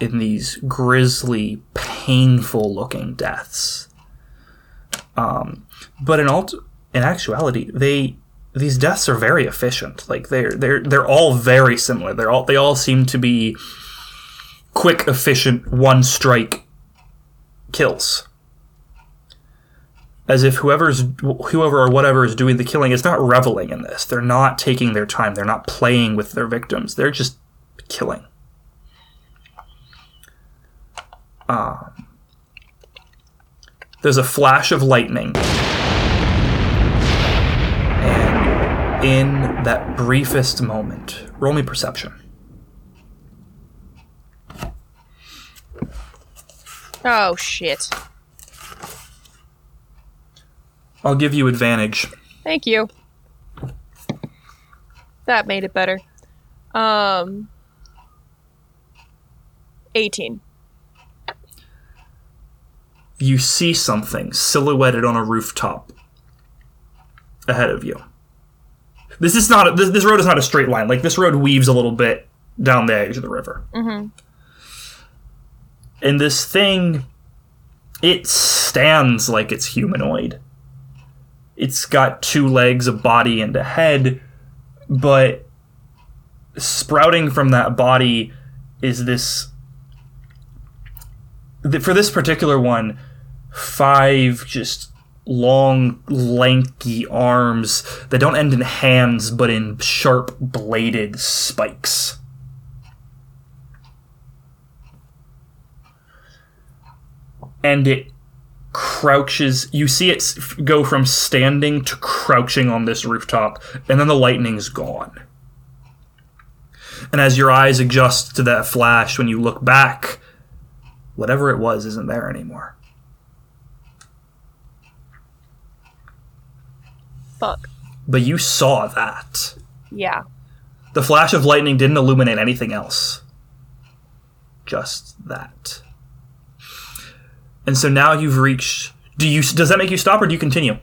in these grisly, painful looking deaths. Um, but in alt- in actuality, they these deaths are very efficient. Like they're they're they're all very similar. They're all they all seem to be quick, efficient, one strike kills. As if whoever's whoever or whatever is doing the killing is not reveling in this. They're not taking their time. They're not playing with their victims. They're just killing. Um, there's a flash of lightning. And in that briefest moment, roll me perception. Oh shit! I'll give you advantage. Thank you. That made it better. Um, eighteen. you see something silhouetted on a rooftop ahead of you. This is not this, this road is not a straight line. Like this road weaves a little bit down the edge of the river. Mm-hmm. And this thing it stands like it's humanoid. It's got two legs, a body, and a head, but sprouting from that body is this for this particular one five just long lanky arms that don't end in hands but in sharp bladed spikes. And it crouches you see it go from standing to crouching on this rooftop and then the lightning's gone and as your eyes adjust to that flash when you look back whatever it was isn't there anymore. Fuck. But you saw that. Yeah. The flash of lightning didn't illuminate anything else. Just that. And so now you've reached. Do you? Does that make you stop, or do you continue?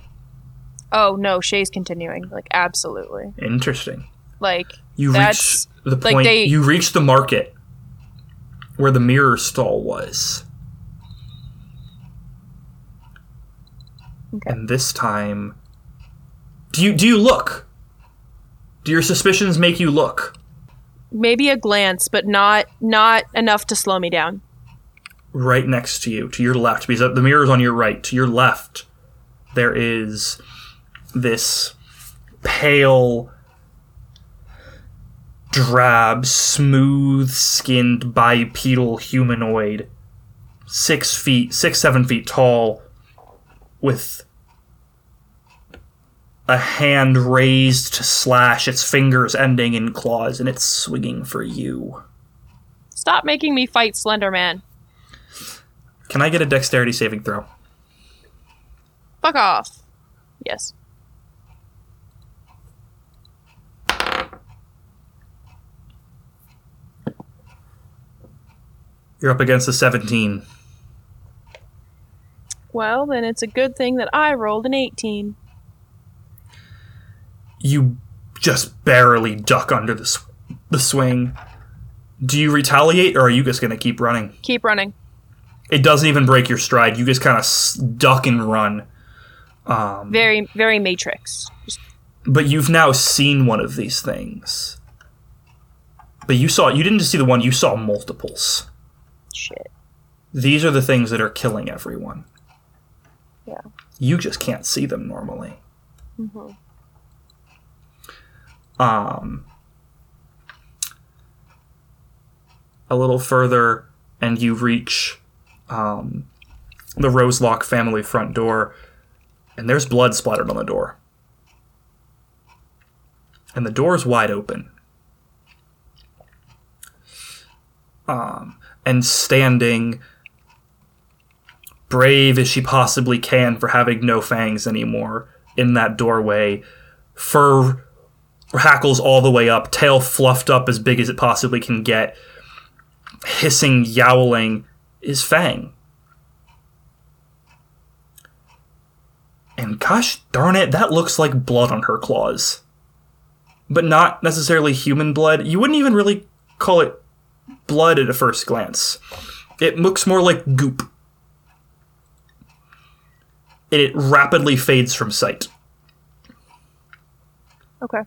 Oh no, Shay's continuing. Like absolutely. Interesting. Like You reached the like point. they- you reached the market where the mirror stall was. Okay. And this time, do you do you look? Do your suspicions make you look? maybe a glance, but not not enough to slow me down. Right next to you, to your left, because the mirror is on your right. To your left, there is this pale, drab, smooth skinned bipedal humanoid, six feet, six, seven feet tall, with a hand raised to slash, its fingers ending in claws, and it's swinging for you. Stop making me fight Slender Man. Can I get a dexterity saving throw? Fuck off. Yes. You're up against a 17. Well, then it's a good thing that I rolled an 18. You just barely duck under the, sw- the swing. Do you retaliate or are you just going to keep running? Keep running. It doesn't even break your stride. You just kind of duck and run. Um, Very, very Matrix. But you've now seen one of these things. But you saw, you didn't just see the one, you saw multiples. shit. These are the things that are killing everyone. Yeah. You just can't see them normally. hmm um, a little further, and you reach um, the Roselock family front door, and there's blood splattered on the door. And the door's wide open. Um, and standing, brave as she possibly can for having no fangs anymore, in that doorway, fur hackles all the way up, tail fluffed up as big as it possibly can get, hissing, yowling, is Fang. And gosh darn it, that looks like blood on her claws. But not necessarily human blood. You wouldn't even really call it blood at a first glance. It looks more like goop. And it rapidly fades from sight. Okay.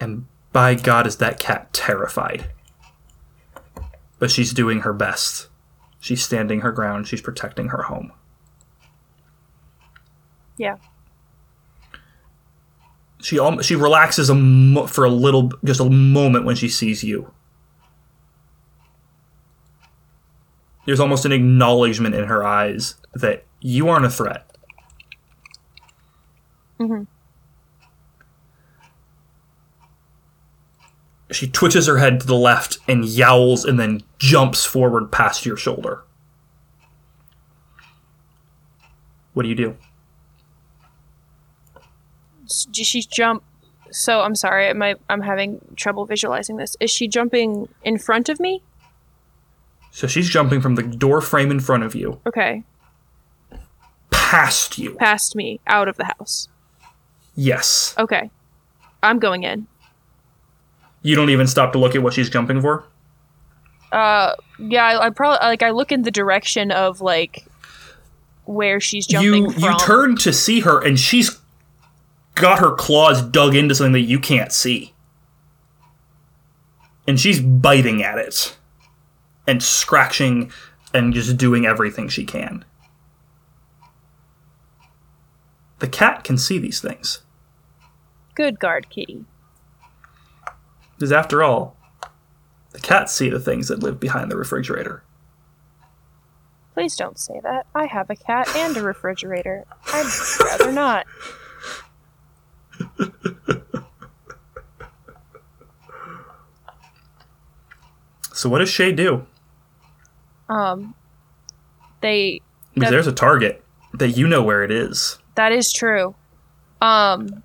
And by God, is that cat terrified. But she's doing her best. She's standing her ground. She's protecting her home. Yeah. She al- she relaxes a mo- for a little, just a moment when she sees you. There's almost an acknowledgement in her eyes that you aren't a threat. hmm She twitches her head to the left and yowls and then jumps forward past your shoulder. What do you do? Does she jump? So I'm sorry, my, I'm having trouble visualizing this. Is she jumping in front of me? So she's jumping from the door frame in front of you, Okay. past you. Past me, out of the house. Yes. Okay. I'm going in. You don't even stop to look at what she's jumping for? Uh, yeah, I, I probably like I look in the direction of like where she's jumping You from. you turn to see her and she's got her claws dug into something that you can't see. And she's biting at it and scratching and just doing everything she can. The cat can see these things. Good guard, kitty. Because after all, the cats see the things that live behind the refrigerator. Please don't say that. I have a cat and a refrigerator. I'd rather not. So what does Shay do? Um, they Because there's a target. that you know where it is. That is true. Um,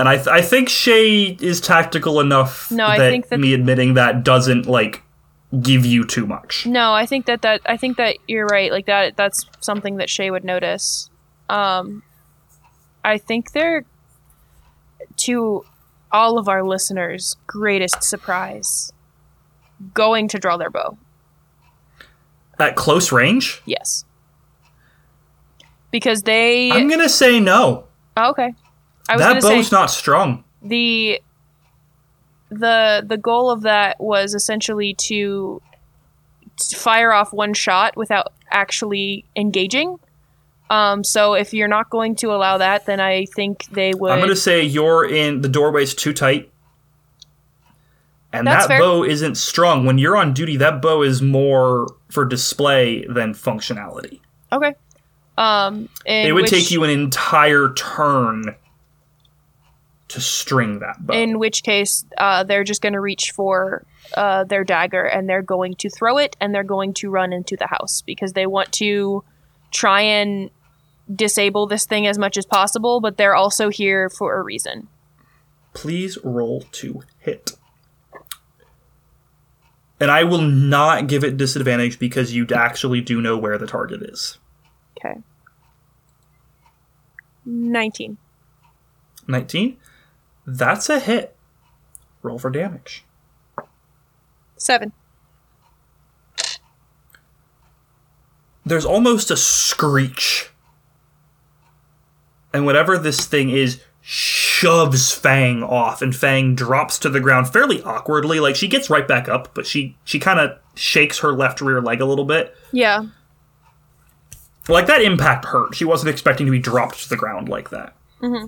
And I, th- I think Shay is tactical enough No, I that, think that- me admitting that doesn't like give you too much. no, I think that that I think that you're right. Like that that's something that Shay would notice. Um, I think they're to all of our listeners' greatest surprise going to draw their bow. At close range, Yes. Because they I'm gonna say no. oh, okay. I was That gonna say bow's not strong. the the the goal of that was essentially to to fire off one shot without actually engaging. Um, so if you're not going to allow that, then I think they would. I'm gonna say you're in the doorway's too tight. And That's that fair. bow isn't strong. When you're on duty, that bow is more for display than functionality. okay. Um, it would which, take you an entire turn to string that bow. In which case, uh, they're just going to reach for uh, their dagger and they're going to throw it and they're going to run into the house because they want to try and disable this thing as much as possible, but they're also here for a reason. Please roll to hit. And I will not give it disadvantage because you actually do know where the target is. Okay. 19. 19. That's a hit. Roll for damage. 7. There's almost a screech. And whatever this thing is shoves Fang off and Fang drops to the ground fairly awkwardly. Like she gets right back up, but she she kind of shakes her left rear leg a little bit. Yeah. Like that impact hurt. She wasn't expecting to be dropped to the ground like that. Mm-hmm.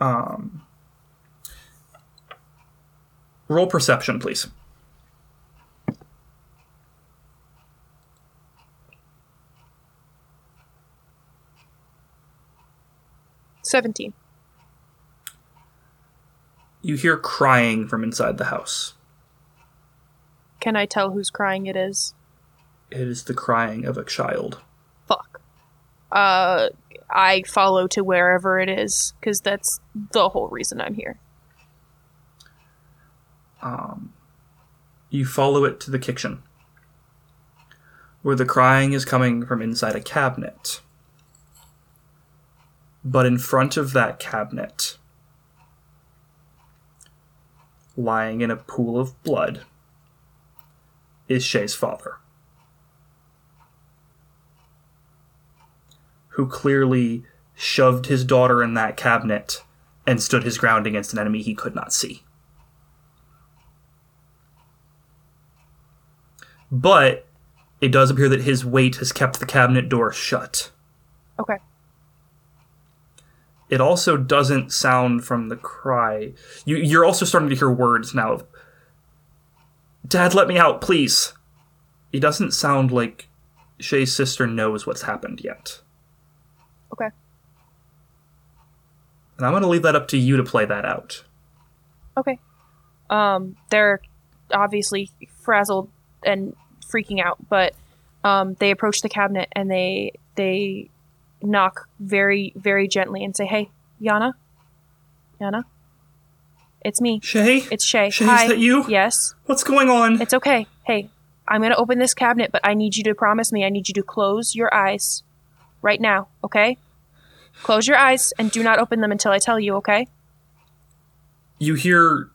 Um, roll perception, please. Seventeen. You hear crying from inside the house. Can I tell whose crying it is? It is the crying of a child. Uh, I follow to wherever it is because that's the whole reason I'm here. Um, you follow it to the kitchen, where the crying is coming from inside a cabinet. But in front of that cabinet, lying in a pool of blood, is Shay's father. Who clearly shoved his daughter in that cabinet and stood his ground against an enemy he could not see. But it does appear that his weight has kept the cabinet door shut. Okay. It also doesn't sound from the cry. You, you're also starting to hear words now of, Dad, let me out, please. It doesn't sound like Shay's sister knows what's happened yet. Okay. And I'm going to leave that up to you to play that out. Okay. Um, they're obviously frazzled and freaking out, but um, they approach the cabinet and they they knock very very gently and say, "Hey, Yana, Yana, it's me. Shay? It's Shay. Shay, Hi. is that you? Yes. What's going on? It's okay. Hey, I'm gonna open this cabinet, but I need you to promise me. I need you to close your eyes right now. Okay? Close your eyes and do not open them until I tell you. Okay? you hear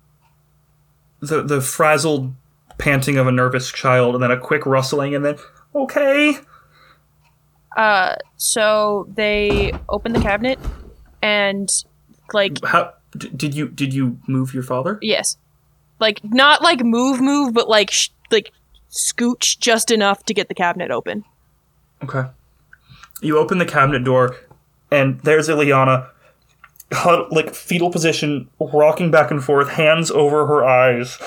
the the frazzled panting of a nervous child and then a quick rustling and then okay Uh, so they open the cabinet and like how d- did you did you move your father yes, like not like move move, but like sh- like scooch just enough to get the cabinet open. okay you open the cabinet door and there's Ileana like fetal position rocking back and forth hands over her eyes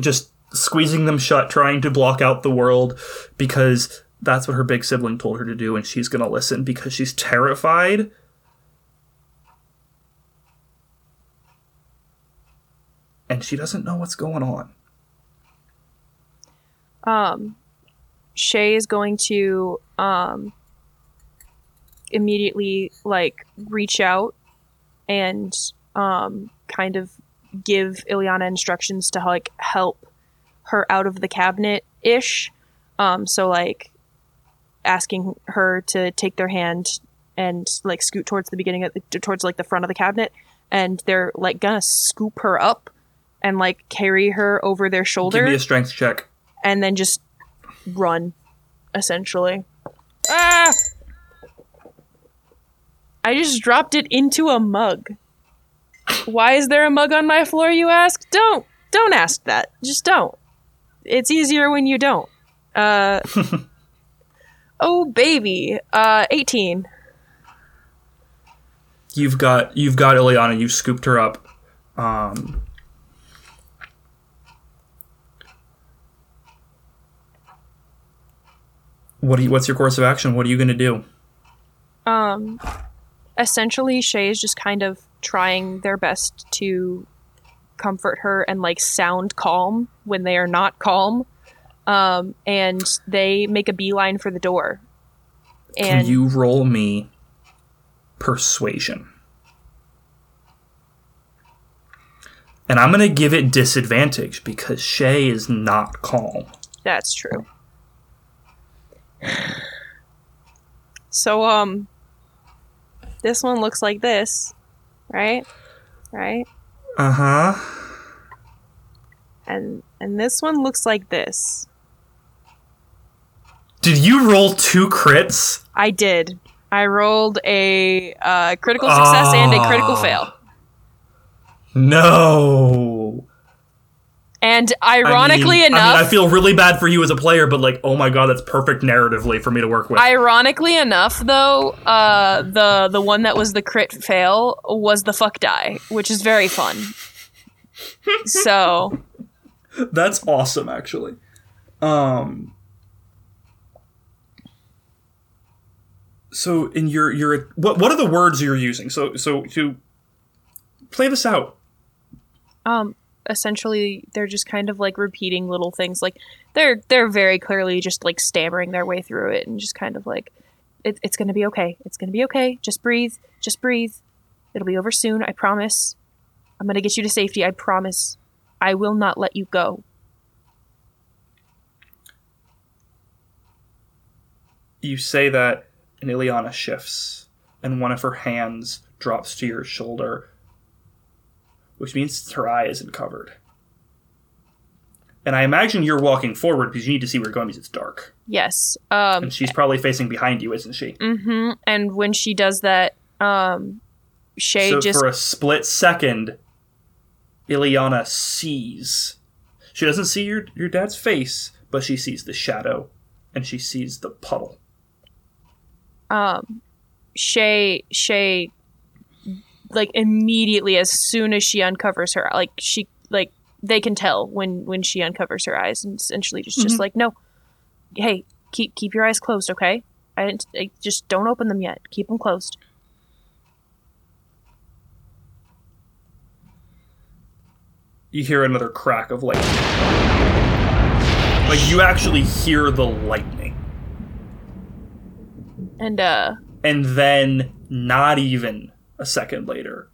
just squeezing them shut trying to block out the world because that's what her big sibling told her to do and she's to listen because she's terrified and she doesn't know what's going on. Um, Shay is going to um immediately like reach out and um kind of give Ileana instructions to like help her out of the cabinet ish. Um, so like asking her to take their hand and like scoot towards the beginning of the, towards like the front of the cabinet, and they're like gonna scoop her up and like carry her over their Give shoulder me a strength check. and then just run, essentially. Ah! I just dropped it into a mug. Why is there a mug on my floor, you ask? Don't. Don't ask that. Just don't. It's easier when you don't. Uh. oh, baby. Uh, 18. You've got you've got Ileana. You've scooped her up. Um, what do you, What's your course of action? What are you going to do? Um, essentially, Shay is just kind of trying their best to comfort her and like sound calm when they are not calm. Um, and they make a beeline for the door. Can And you roll me persuasion? And I'm going to give it disadvantage because Shay is not calm. that's true. So, um, this one looks like this, right? Right? Uh huh. And and this one looks like this. Did you roll two crits? I did. I rolled a uh, critical success and a critical Ah. fail. No. And I ironically mean- enough, I mean, I feel really bad for you as a player, but like, oh my god, that's perfect narratively for me to work with. ironically enough, though, uh, the the one that was the crit fail was the fuck die, which is very fun. so That's awesome, actually. Um. So, in your your what what are the words you're using? So so to play this out. um essentially they're just kind of like repeating little things. Like they're they're very clearly just like stammering their way through it and just kind of like it, it's gonna be okay. It's gonna be okay. Just breathe. Just breathe. It'll be over soon i promise. I'm gonna get you to safety. I promise. I will not let you go. You say that, and Ileana shifts, and one of her hands drops to your shoulder, which means her eye isn't covered. And I imagine you're walking forward because you need to see where you're going because it's dark. yes um And she's probably facing behind you, isn't she? Mm-hmm. and when she does that um shay so just for a split second, Ileana sees. She doesn't see your your dad's face, but she sees the shadow, and she sees the puddle. um shay shay like immediately as soon as she uncovers her like she like they can tell when when she uncovers her eyes and essentially just just Mhm. like no. Hey keep keep your eyes closed okay? I didn't I, just don't open them yet. Keep them closed. You hear another crack of lightning. Like you actually hear the lightning, and uh and then not even a second later,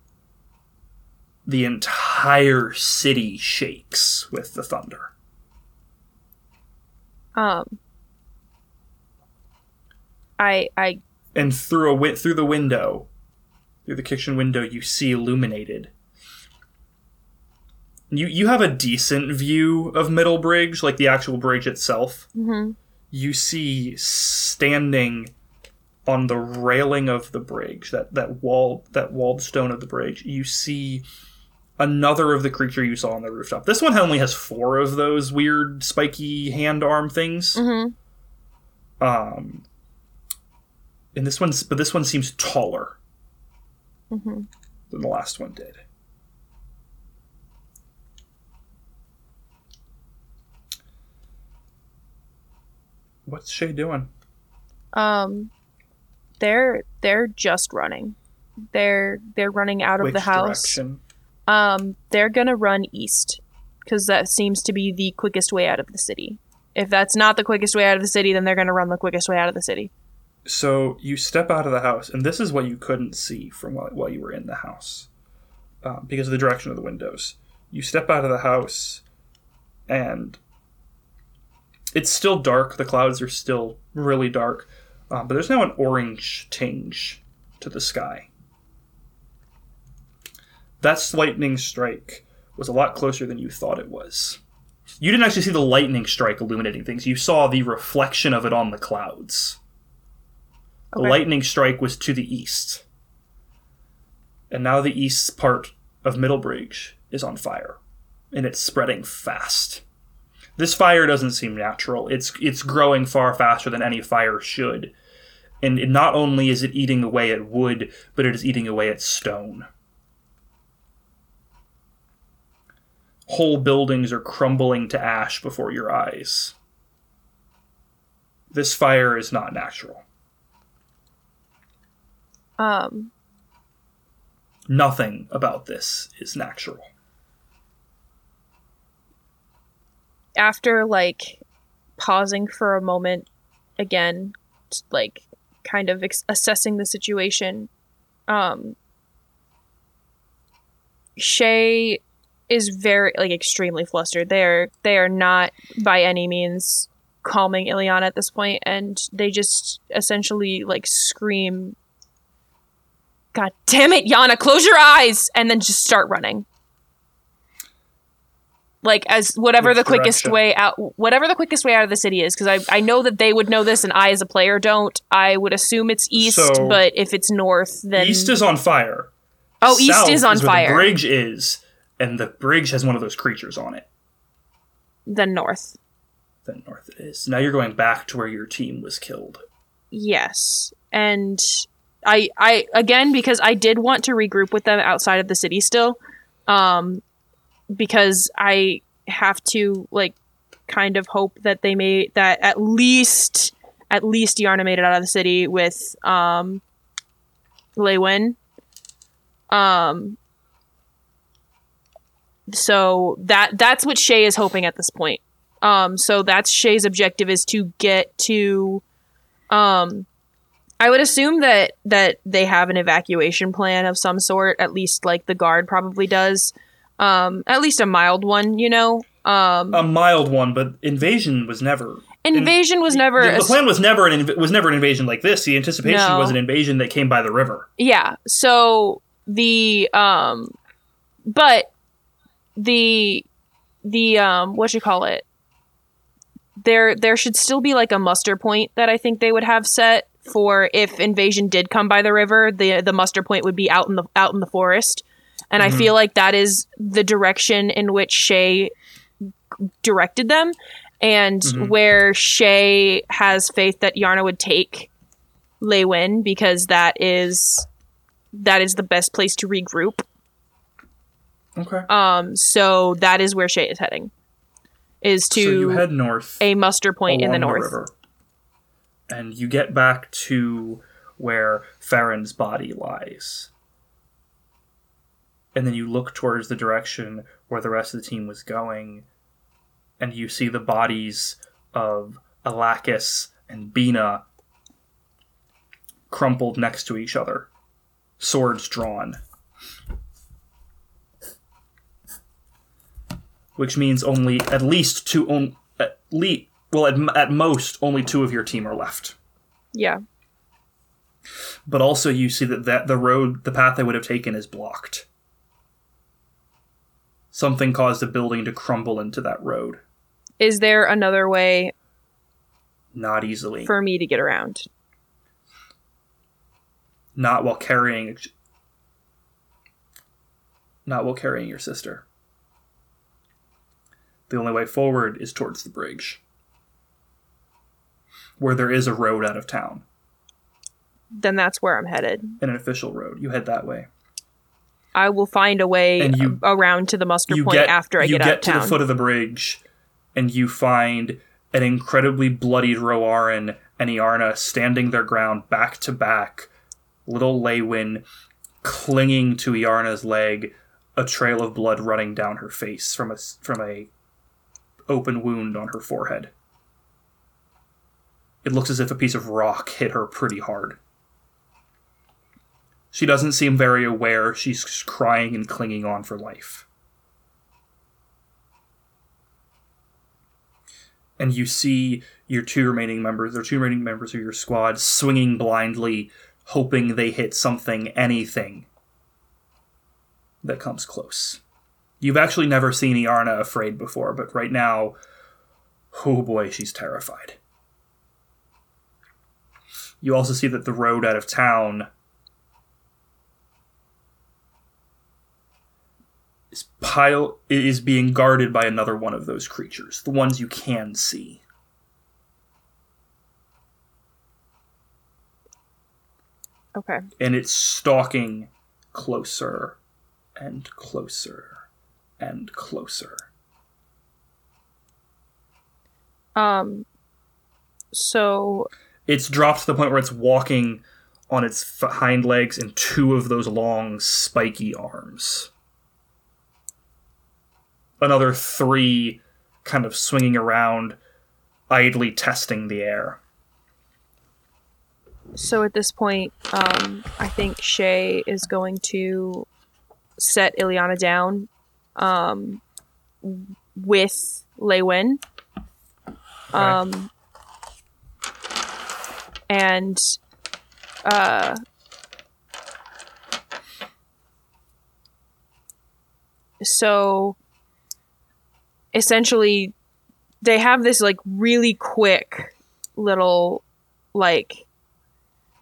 the entire city shakes with the thunder. um i i and through a wi- through the window, through the kitchen window, you see illuminated. You you have a decent view of Middle Bridge, like the actual bridge itself. mhm. You see standing on the railing of the bridge, that that wall that walled stone of the bridge. You see another of the creature you saw on the rooftop. This one only has four of those weird spiky hand arm things. Mhm. Um, and this one's, but this one seems taller Mhm. than the last one did. What's Shay doing? um they're they're just running they're they're running out of Which the house direction? Um, they're gonna run east because that seems to be the quickest way out of the city. If that's not the quickest way out of the city, then they're gonna run the quickest way out of the city. So you step out of the house, and this is what you couldn't see from while, while you were in the house uh, because of the direction of the windows. You step out of the house, and it's still dark. The clouds are still really dark, uh, but there's now an orange tinge to the sky. That lightning strike was a lot closer than you thought it was. You didn't actually see the lightning strike illuminating things. You saw the reflection of it on the clouds. The lightning strike was to the east. And now the east part of Middlebridge is on fire. And it's spreading fast. This fire doesn't seem natural. It's it's growing far faster than any fire should. And it- not only is it eating away at wood, but it is eating away at stone. Whole buildings are crumbling to ash before your eyes. This fire is not natural. Um, Nothing about this is natural. After like pausing for a moment again like kind of ex- assessing the situation um shay is very like extremely flustered. They're they are not by any means calming Ileana at this point and they just essentially like scream god damn it Yana close your eyes and then just start running like as whatever the quickest way out whatever the quickest way out of the city is because I, I know that they would know this and i as a player don't i would assume it's east So- but if it's north then East is on fire. oh east is on where fire The bridge is, and the bridge has one of those creatures on it. then north Then north it is. Now you're going back to where your team was killed. yes and i i again because i did want to regroup with them outside of the city still um because i have to like kind of hope that they may that at least at least Iarna made it out of the city with um Leywin. Um so that that's what Shay is hoping at this point. Um so that's Shay's objective is to get to um I would assume that that they have an evacuation plan of some sort, at least like the guard probably does. Um at least a mild one, you know. Um A mild one, but invasion was never. invasion was never The, a the plan was never an inv- was never an invasion like this. The anticipation No. was an invasion that came by the river. yeah so the um but the the um what you call it there there should still be like a muster point that i think they would have set for if invasion did come by the river the the muster point would be out in the out in the forest and i Mhm. feel like that is the direction in which shay directed them and Mhm. where shay has faith that Iarna would take Leywin because that is that is the best place to regroup. Okay. Um, so that is where Shay is heading, is so you to head north. a muster point in the north. river. and you get back to where Farron's body lies. And then you look towards the direction where the rest of the team was going, and you see the bodies of Alakis and Bina crumpled next to each other, swords drawn. Which means only at least two, on, at least, well, at, at most, only two of your team are left. Yeah. But also, you see that, that the road, the path they would have taken is blocked. Something caused a building to crumble into that road. Is there another way Not easily. for me to get around? not while carrying. Not while carrying your sister. The only way forward is towards the bridge, where there is a road out of town, Then that's where I'm headed. an official road. You head that way. I will find a way And you- around to the muster point get after I get, get out of town. You get to the foot of the bridge, and you find an incredibly bloodied Roarin and Iarna standing their ground back to back. Little Leywin clinging to Iarna's leg, a trail of blood running down her face from a from a open wound on her forehead. It looks as if a piece of rock hit her pretty hard. She doesn't seem very aware. She's crying and clinging on for life. And you see your two remaining members, or two remaining members of your squad, swinging blindly, hoping they hit something, anything that comes close. You've actually never seen Iarna afraid before, but right now, oh boy, she's terrified. You also see that the road out of town is pile is being guarded by another one of those creatures, the ones you can see. Okay. and it's stalking closer and closer and closer. Um. So It's dropped to the point where it's walking on its hind legs and two of those long, spiky arms. Another three kind of swinging around, idly testing the air. so at this point, um, I think Shay is going to set Ileana down, um, with Leywin. Um, and uh, so essentially they have this like really quick little like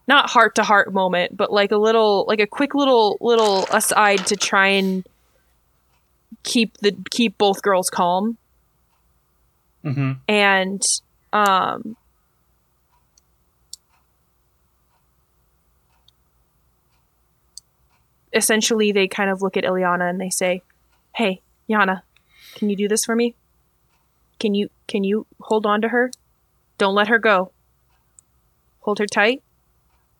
not heart to heart moment but like a little like a quick little little aside to try and keep the keep both girls calm Mm-hmm. and um essentially they kind of look at Ileana and they say, "Hey, Yana, can you do this for me? Can you can you hold on to her? Don't let her go. Hold her tight.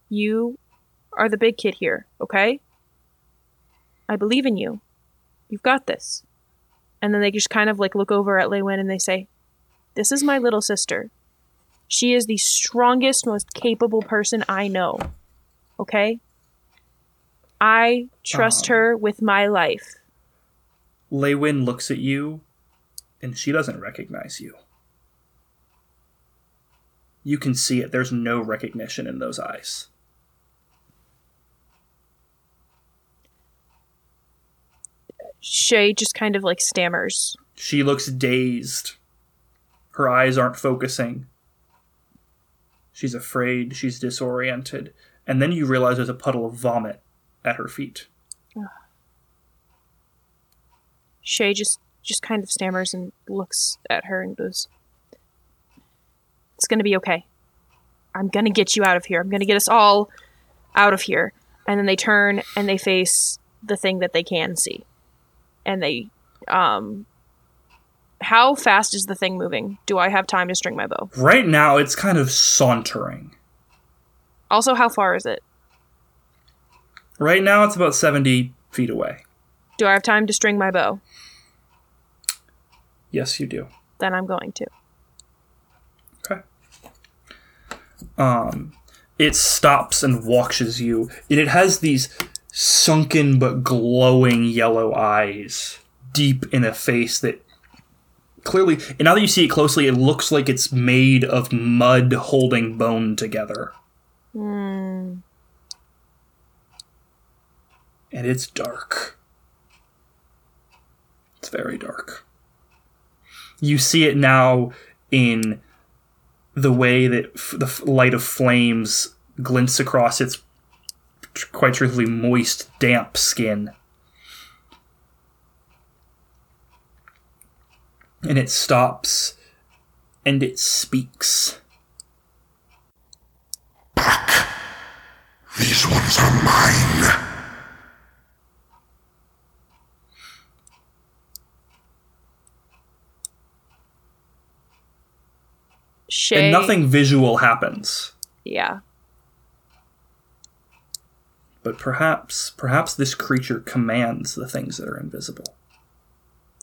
You are the big kid here, okay? I believe in you. You've got this." And then they just kind of like look over at Leywin and they say, "This is my little sister. She is the strongest, most capable person I know. Okay? I trust Um. her with my life." Leywin looks at you, and she doesn't recognize you. You can see it. There's no recognition in those eyes. Shay just kind of like stammers. She looks dazed. Her eyes aren't focusing. She's afraid, she's disoriented. And then you realize there's a puddle of vomit at her feet. Shay just just kind of stammers and looks at her and goes, "It's gonna be okay. I'm gonna get you out of here. I'm gonna get us all out of here." And then they turn and they face the thing that they can see, and they, um, how fast is the thing moving? Do I have time to string my bow? Right now, it's kind of sauntering. Also, how far is it? Right now, it's about 70 feet away. Do I have time to string my bow? Yes, you do. Then I'm going to. Okay. Um, it stops and watches you, and it has these sunken but glowing yellow eyes deep in a face that clearly, and now that you see it closely, it looks like it's made of mud holding bone together. Hmm. And it's dark. It's very dark. You see it now in the way that f- the light of flames glints across its quite truthfully moist, damp skin. And it stops and it speaks. These ones are mine. Shay. And nothing visual happens. Yeah. but perhaps perhaps this creature commands the things that are invisible.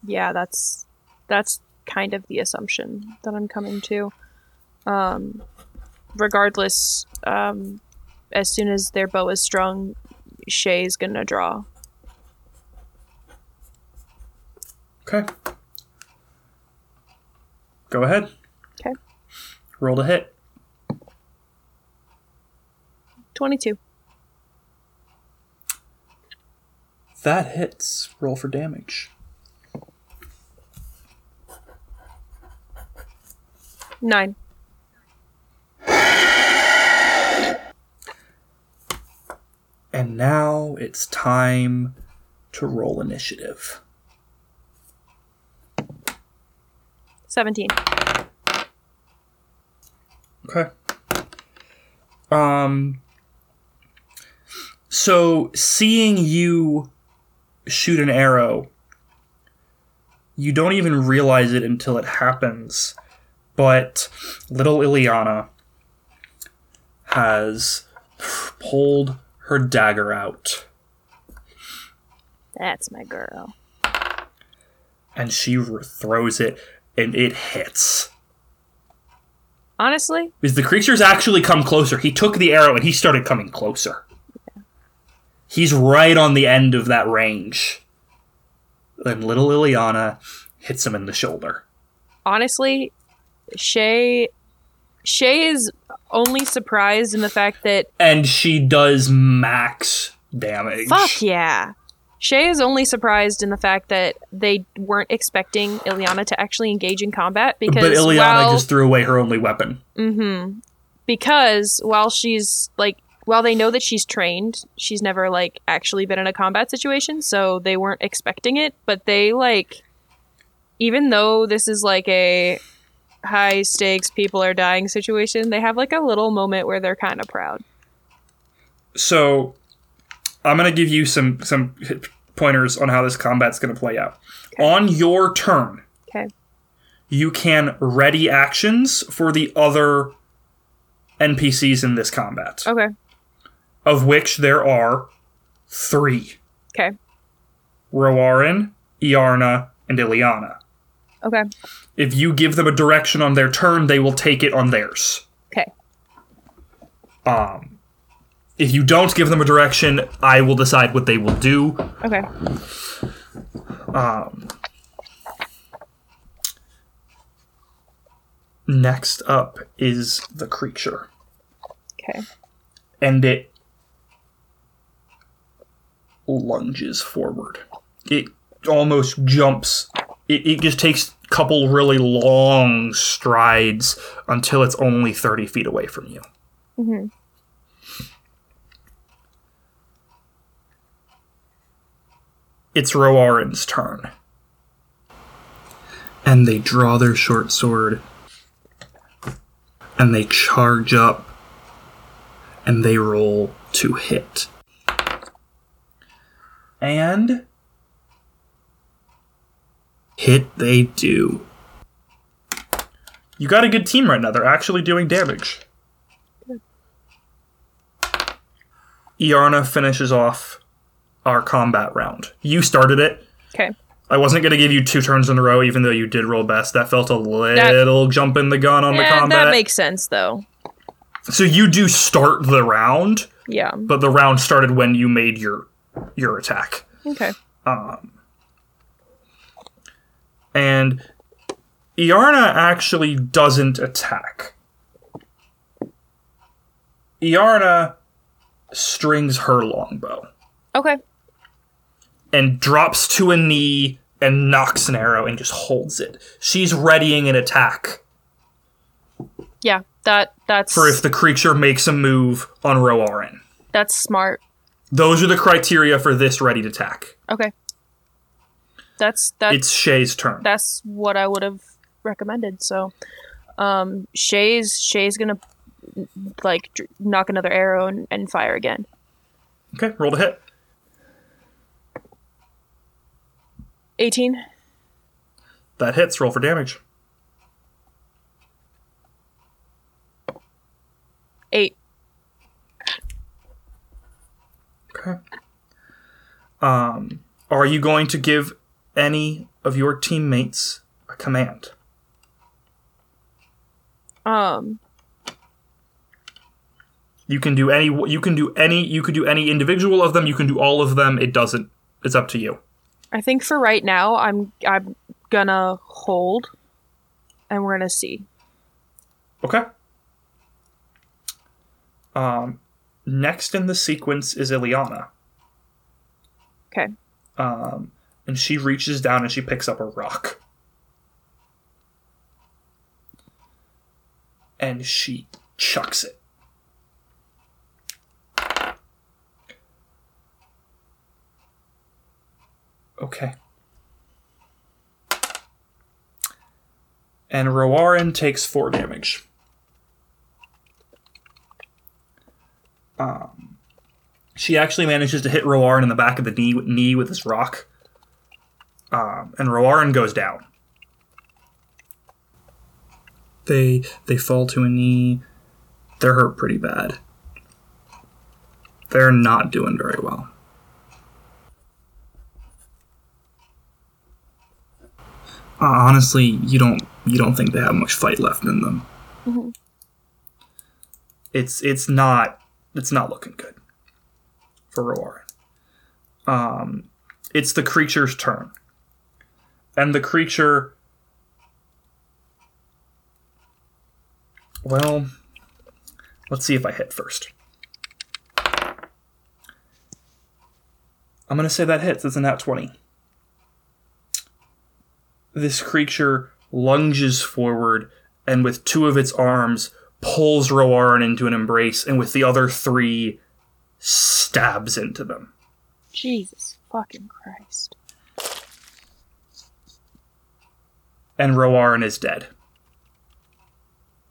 Yeah, that's that's kind of the assumption that I'm coming to. Um, regardless, um, as soon as their bow is strung, Shay's gonna draw. Okay. Go ahead. Okay. Roll to hit. Twenty-two. That hits. Roll for damage. Nine. And now it's time to roll initiative. Seventeen. Okay. Um so seeing you shoot an arrow you don't even realize it until it happens. But little Ileana has pulled her dagger out That's my girl. and she throws it and it hits. Honestly, Because the creature's actually come closer. He took the arrow and he started coming closer. He's right on the end of that range. Then little Ileana hits him in the shoulder. honestly, Shay Shay is only surprised in the fact that And she does max damage. fuck yeah. Shay is only surprised in the fact that they weren't expecting Ileana to actually engage in combat because But Ileana while, just threw away her only weapon. hmm because while she's like while they know that she's trained, she's never like actually been in a combat situation, so they weren't expecting it, but they like even though this is like a high stakes people are dying situation, they have like a little moment where they're kind of proud. So I'm gonna give you some some pointers on how this combat's gonna play out. On your turn, Okay. you can ready actions for the other NPCs in this combat, Okay. of which there are three: Okay. Roarin, Iarna, and Ileana. Okay. If you give them a direction on their turn, they will take it on theirs. Okay. Um, if you don't give them a direction, I will decide what they will do. Okay. Um, next up is the creature, Okay. and it lunges forward. It almost jumps. It, it just takes a couple really long strides until it's only 30 feet away from you. hmm it's Roarin's turn. And they draw their short sword. And they charge up. And they roll to hit. And. Hit they do. You got a good team right now. They're actually doing damage. Iarna finishes off our combat round. You started it. Okay. I wasn't going to give you two turns in a row, even though you did roll best. That felt a little jump in the gun on the Yeah, combat. that makes sense though. so you do start the round, Yeah. but the round started when you made your your attack. Okay. Um. And Iarna actually doesn't attack. Iarna strings her longbow Okay. And drops to a knee and nocks an arrow and just holds it. She's readying an attack Yeah. That that's for if the creature makes a move on Roarin. that's smart. Those are the criteria for this ready to attack. Okay. That's that's It's Shay's turn. that's what I would have recommended. So, um, Shay's Shay's gonna like nock another arrow and, and fire again. Okay, roll the hit. Eighteen. That hits. Roll for damage. Eight. Okay. Um, are you going to give any of your teammates a command? Um, You can do any. You can do any. You could do any individual of them. You can do all of them. It doesn't. It's up to you. I think for right now, I'm I'm gonna hold, and we're gonna see. Okay. Um, next in the sequence is Ileana. Okay. Um, and she reaches down and she picks up a rock. And she chucks it. Okay. And Roarin takes four damage. Um, she actually manages to hit Roarin in the back of the knee, knee with this rock. Um, and Roarin goes down. They they fall to a knee. They're hurt pretty bad. They're not doing very well. Honestly, you don't you don't think they have much fight left in them. Mhm. It's it's not it's not looking good for Roarin. Um, it's the creature's turn, and the creature. Well, let's see if I hit first. I'm gonna say that hits. It's a nat twenty this creature lunges forward and with two of its arms pulls Roarin into an embrace and with the other three stabs into them. Jesus fucking Christ! And Roarin is dead.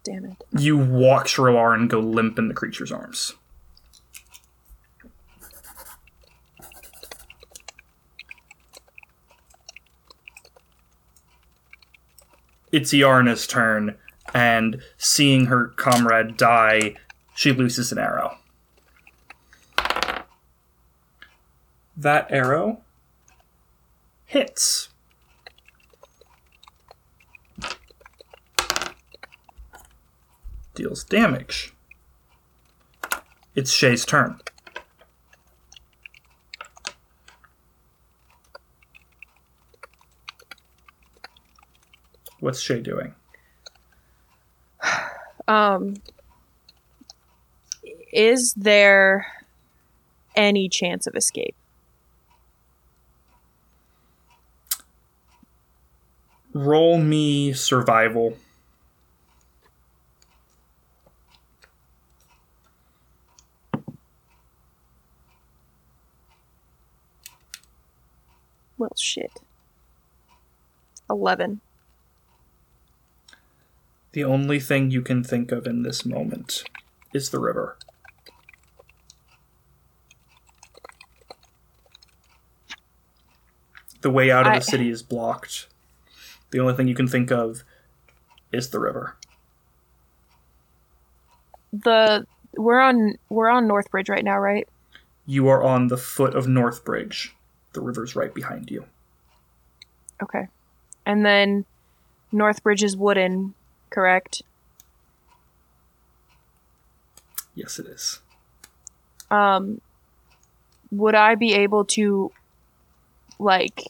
Damn it! You watch Roarin go limp in the creature's arms. It's Iarna's turn, and seeing her comrade die, she looses an arrow. That arrow hits. Deals damage. It's Shay's turn. What's Shay doing? Um, is there any chance of escape? Roll me survival. Well, shit. Eleven. The only thing you can think of in this moment is the river. The way out of I- the city is blocked. The only thing you can think of is the river. The we're on we're on Northbridge right now, right? You are on the foot of North Bridge. The river's right behind you. Okay. And then Northbridge is wooden, correct? Yes, it is. Um would I be able to like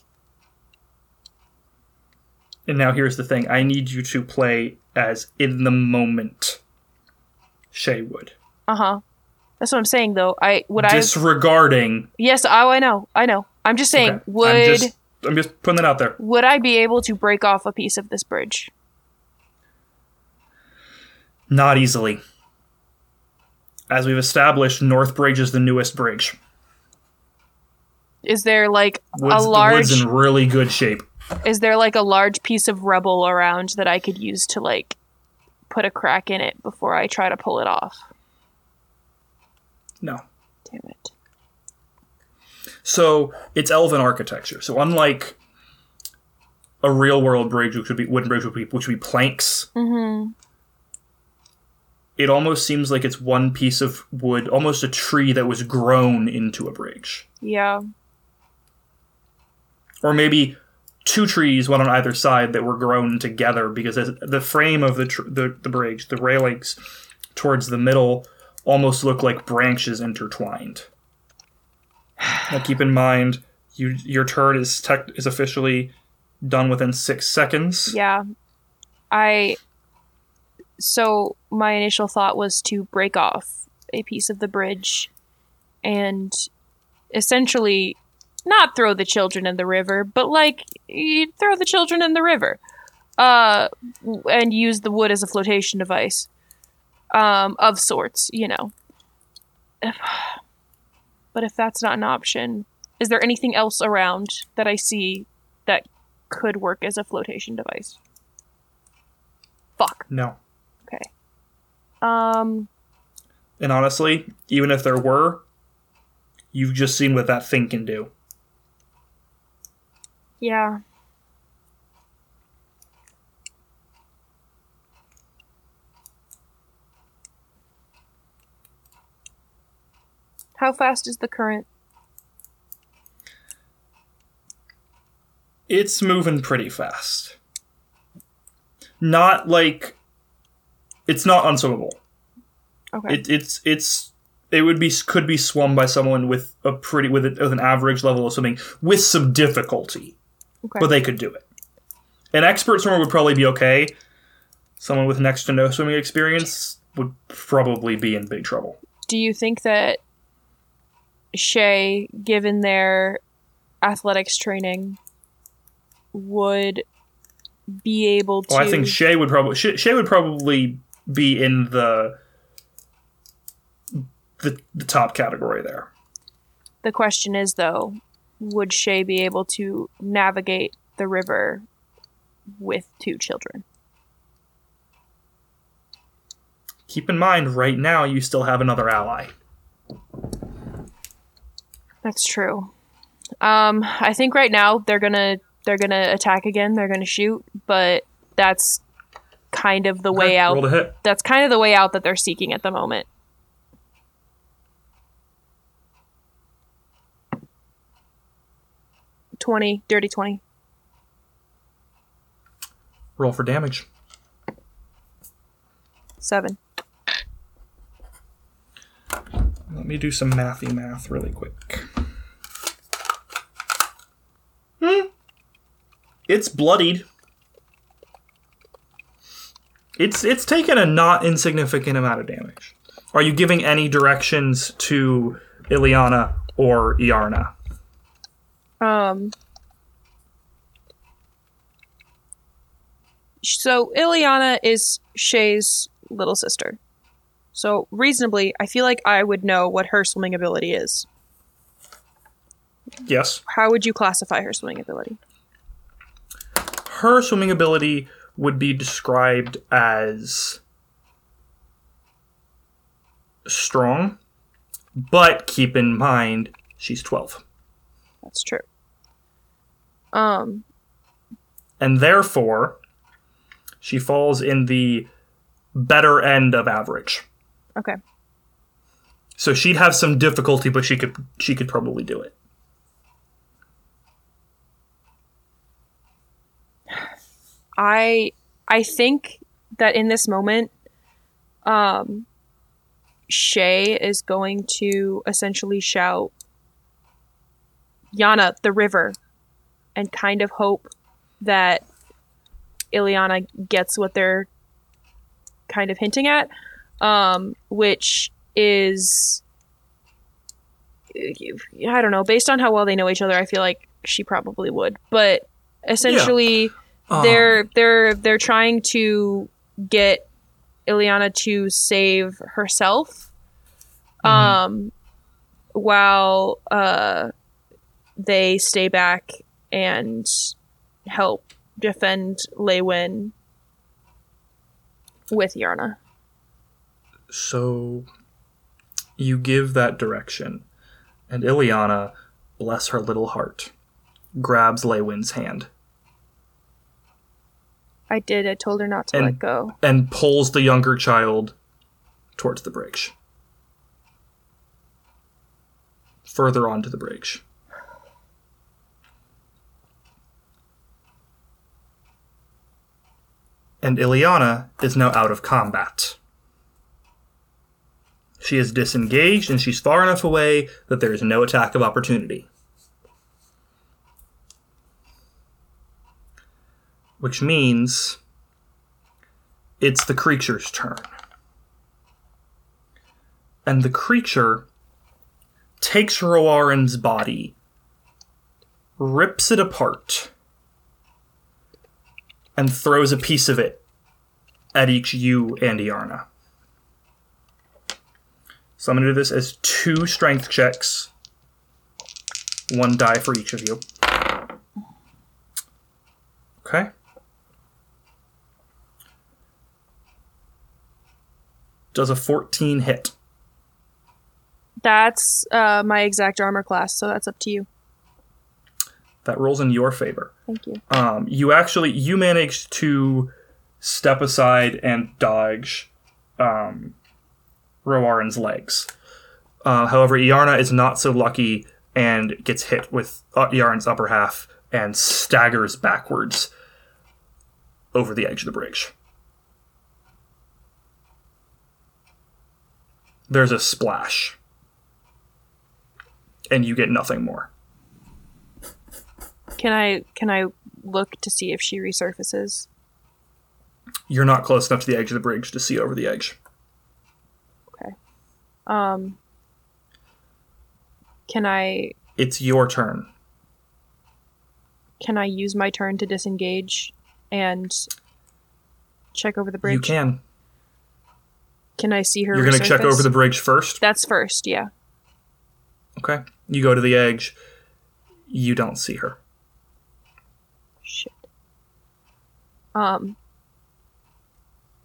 And now here's the thing I need you to play as in the moment Shay would. uh-huh. That's what I'm saying though. I would I Disregarding. Yes, oh I know. I know. I'm just saying Okay, would I'm just, I'm just putting that out there. would I be able to break off a piece of this bridge? Not easily. As we've established, North Bridge is the newest bridge. Is there like Woods, a the large wood's in really good shape. is there like a large piece of rubble around that I could use to like put a crack in it before I try to pull it off? No. Damn it. So it's elven architecture. So unlike a real world bridge, which would be wooden bridge, would be, which would be planks, Mm-hmm. It almost seems like it's one piece of wood, almost a tree that was grown into a bridge. Yeah. or maybe two trees, one on either side, that were grown together because the frame of the tr- the, the bridge, the railings towards the middle, almost look like branches intertwined. Now, keep in mind, you your turn is tech is officially done within six seconds. Yeah. I. So my initial thought was to break off a piece of the bridge and essentially not throw the children in the river, but like you'd throw the children in the river. Uh, and use the wood as a flotation device. Um, of sorts, you know. But if that's not an option, is there anything else around that I see that could work as a flotation device. Fuck. No. Um. And honestly, even if there were, you've just seen what that thing can do. Yeah. How fast is the current? It's moving pretty fast. Not like it's not unswimmable. Okay. It, it's it's it would be could be swum by someone with a pretty with, a, with an average level of swimming with some difficulty, okay. but they could do it. An expert swimmer would probably be okay. Someone with next to no swimming experience would probably be in big trouble. Do you think that Shay, given their athletics training, would be able to? Well, I think Shay would probably Shay, Shay would probably be in the the the top category there. The question is, though, would Shay be able to navigate the river with two children? Keep in mind, right now you still have another ally. That's true. Um, I think right now they're gonna they're gonna attack again. They're gonna shoot, but that's kind of the way out. That's kind of the way out that they're seeking at the moment. Twenty, dirty twenty. Roll for damage. Seven. Let me do some mathy math really quick. Hmm. It's bloodied. It's it's taken a not insignificant amount of damage. Are you giving any directions to Ileana or Iarna? Um. So Ileana is Shay's little sister. So reasonably, I feel like I would know what her swimming ability is. Yes. How would you classify her swimming ability? Her swimming ability would be described as strong, but keep in mind she's 12. That's true. Um, and therefore she falls in the better end of average. okay. So she'd have some difficulty, but she could she could probably do it. I I think that in this moment, um, Shay is going to essentially shout, "Yana, the river," and kind of hope that Ileana gets what they're kind of hinting at, um, which is. I don't know. Based on how well they know each other, I feel like she probably would. But essentially, Um, they're they're they're trying to get Ileana to save herself um while uh they stay back and help defend Leywin with Iarna. so you give that direction, and Ileana, bless her little heart, grabs Leywin's hand I did. I told her not to and, let go. And pulls the younger child towards the bridge. Further onto the bridge. And Ileana is now out of combat. She is disengaged and she's far enough away that there is no attack of opportunity. Which means it's the creature's turn. And the creature takes Roarin's body, rips it apart, and throws a piece of it at each you and Iarna. So I'm going to do this as two strength checks. One die for each of you. Okay. Does a 14 hit? That's uh, my exact armor class, so that's up to you. That rolls in your favor. Thank you. Um, you actually you managed to step aside and dodge um, Roarin's legs. Uh, however, Iarna is not so lucky and gets hit with uh, Iarna's upper half and staggers backwards over the edge of the bridge. There's a splash, and you get nothing more. Can I can I look to see if she resurfaces? You're not close enough to the edge of the bridge to see over the edge. Okay. Um, can I It's your turn. can I use my turn to disengage and check over the bridge? You can. Can I see her? You're going to check over the bridge first. That's first, yeah. Okay. You go to the edge. You don't see her. Shit. Um.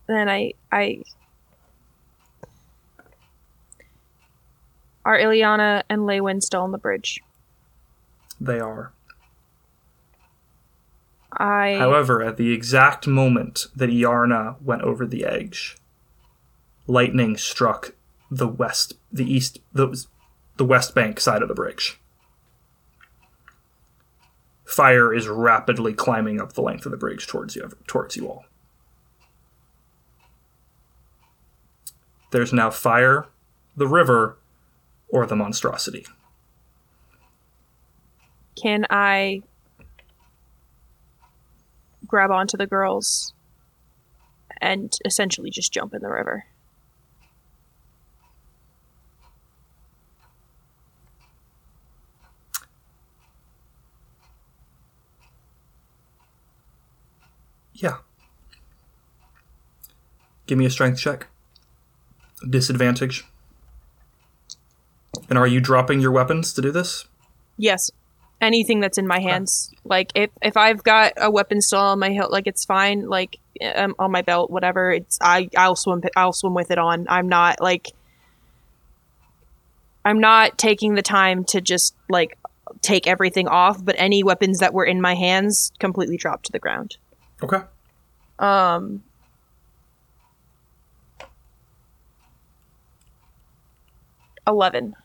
Then I I. Are Ileana and Leywin still on the bridge? They are. I However, at the exact moment that Iarna went over the edge, lightning struck the west, the east, the, the west bank side of the bridge. Fire is rapidly climbing up the length of the bridge towards you, towards you all. There's now fire, the river, or the monstrosity. can I grab onto the girls and essentially just jump in the river. Yeah. Give me a strength check. Disadvantage. And are you dropping your weapons to do this? Yes. Anything that's in my hands. Like if if I've got a weapon still on my hilt, like it's fine. Like um, on my belt, whatever. It's I I'll swim I'll swim with it on. I'm not like I'm not taking the time to just like take everything off. But any weapons that were in my hands completely dropped to the ground. Okay. Um. Eleven.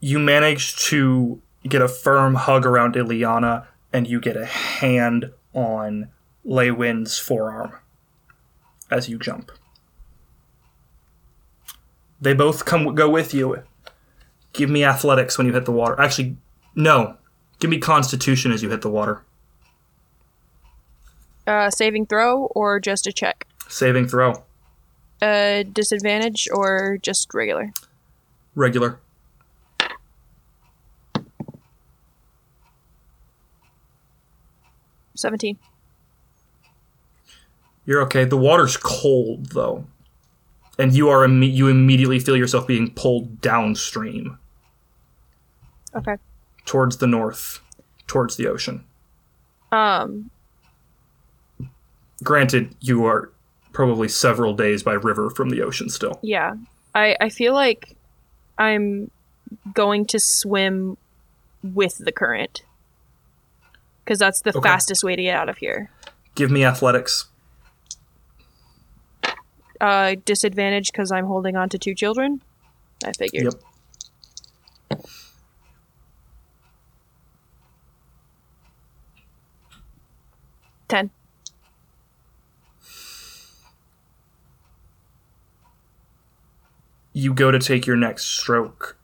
You manage to get a firm hug around Ileana, and you get a hand on Leywin's forearm as you jump. They both come go with you. Give me athletics when you hit the water. Actually, no. Give me constitution as you hit the water. Uh, saving throw or just a check? Saving throw. Uh, disadvantage or just regular? Regular. Seventeen. You're okay. The water's cold though, and you are imme- you immediately feel yourself being pulled downstream Okay. Towards the north, towards the ocean. Um. Granted, you are probably several days by river from the ocean still. Yeah. I I feel like I'm going to swim with the current because that's the Okay. fastest way to get out of here. Give me athletics. Uh, disadvantage because I'm holding on to two children. I figured. Yep. Ten. You go to take your next stroke,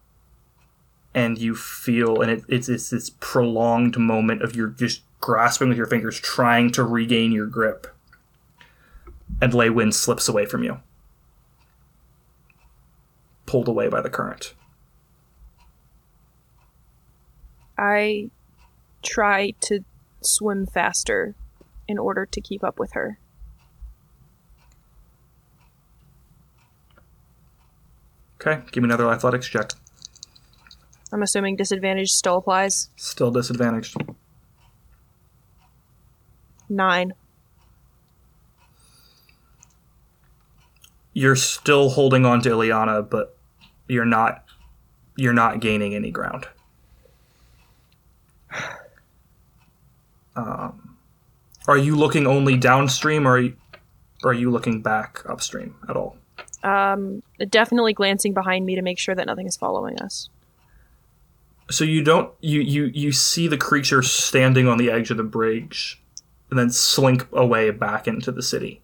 and you feel, and it, it's, it's this prolonged moment of you're just grasping with your fingers, trying to regain your grip. And Leywin slips away from you, pulled away by the current. I try to swim faster in order to keep up with her. okay give me another athletics check I'm assuming disadvantage still applies. still disadvantaged Nine. you're still holding on to Ileana, but you're not you're not gaining any ground. Um, are you looking only downstream, or are you, are you looking back upstream at all? Um, definitely glancing behind me to make sure that nothing is following us. So you don't you you you see the creature standing on the edge of the bridge, and then slink away back into the city.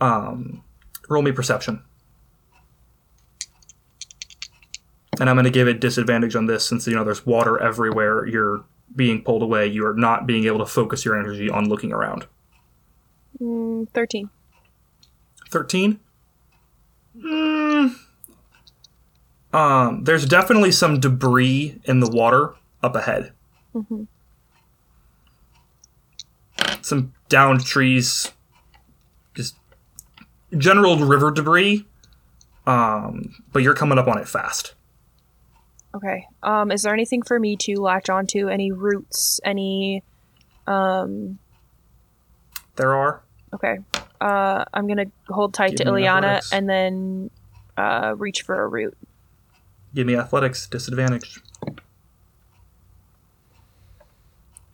Um, roll me perception. And I'm going to give it disadvantage on this since you know there's water everywhere. You're being pulled away. You are not being able to focus your energy on looking around. Mm, Thirteen. 13 mm. um there's definitely some debris in the water up ahead Mhm. some downed trees just general river debris um but you're coming up on it fast Okay. Um, is there anything for me to latch onto? Any roots? Any? Um. there are Okay. Uh, I'm gonna hold tight Give to me Ileana athletics. and then uh, reach for a root. give me athletics disadvantage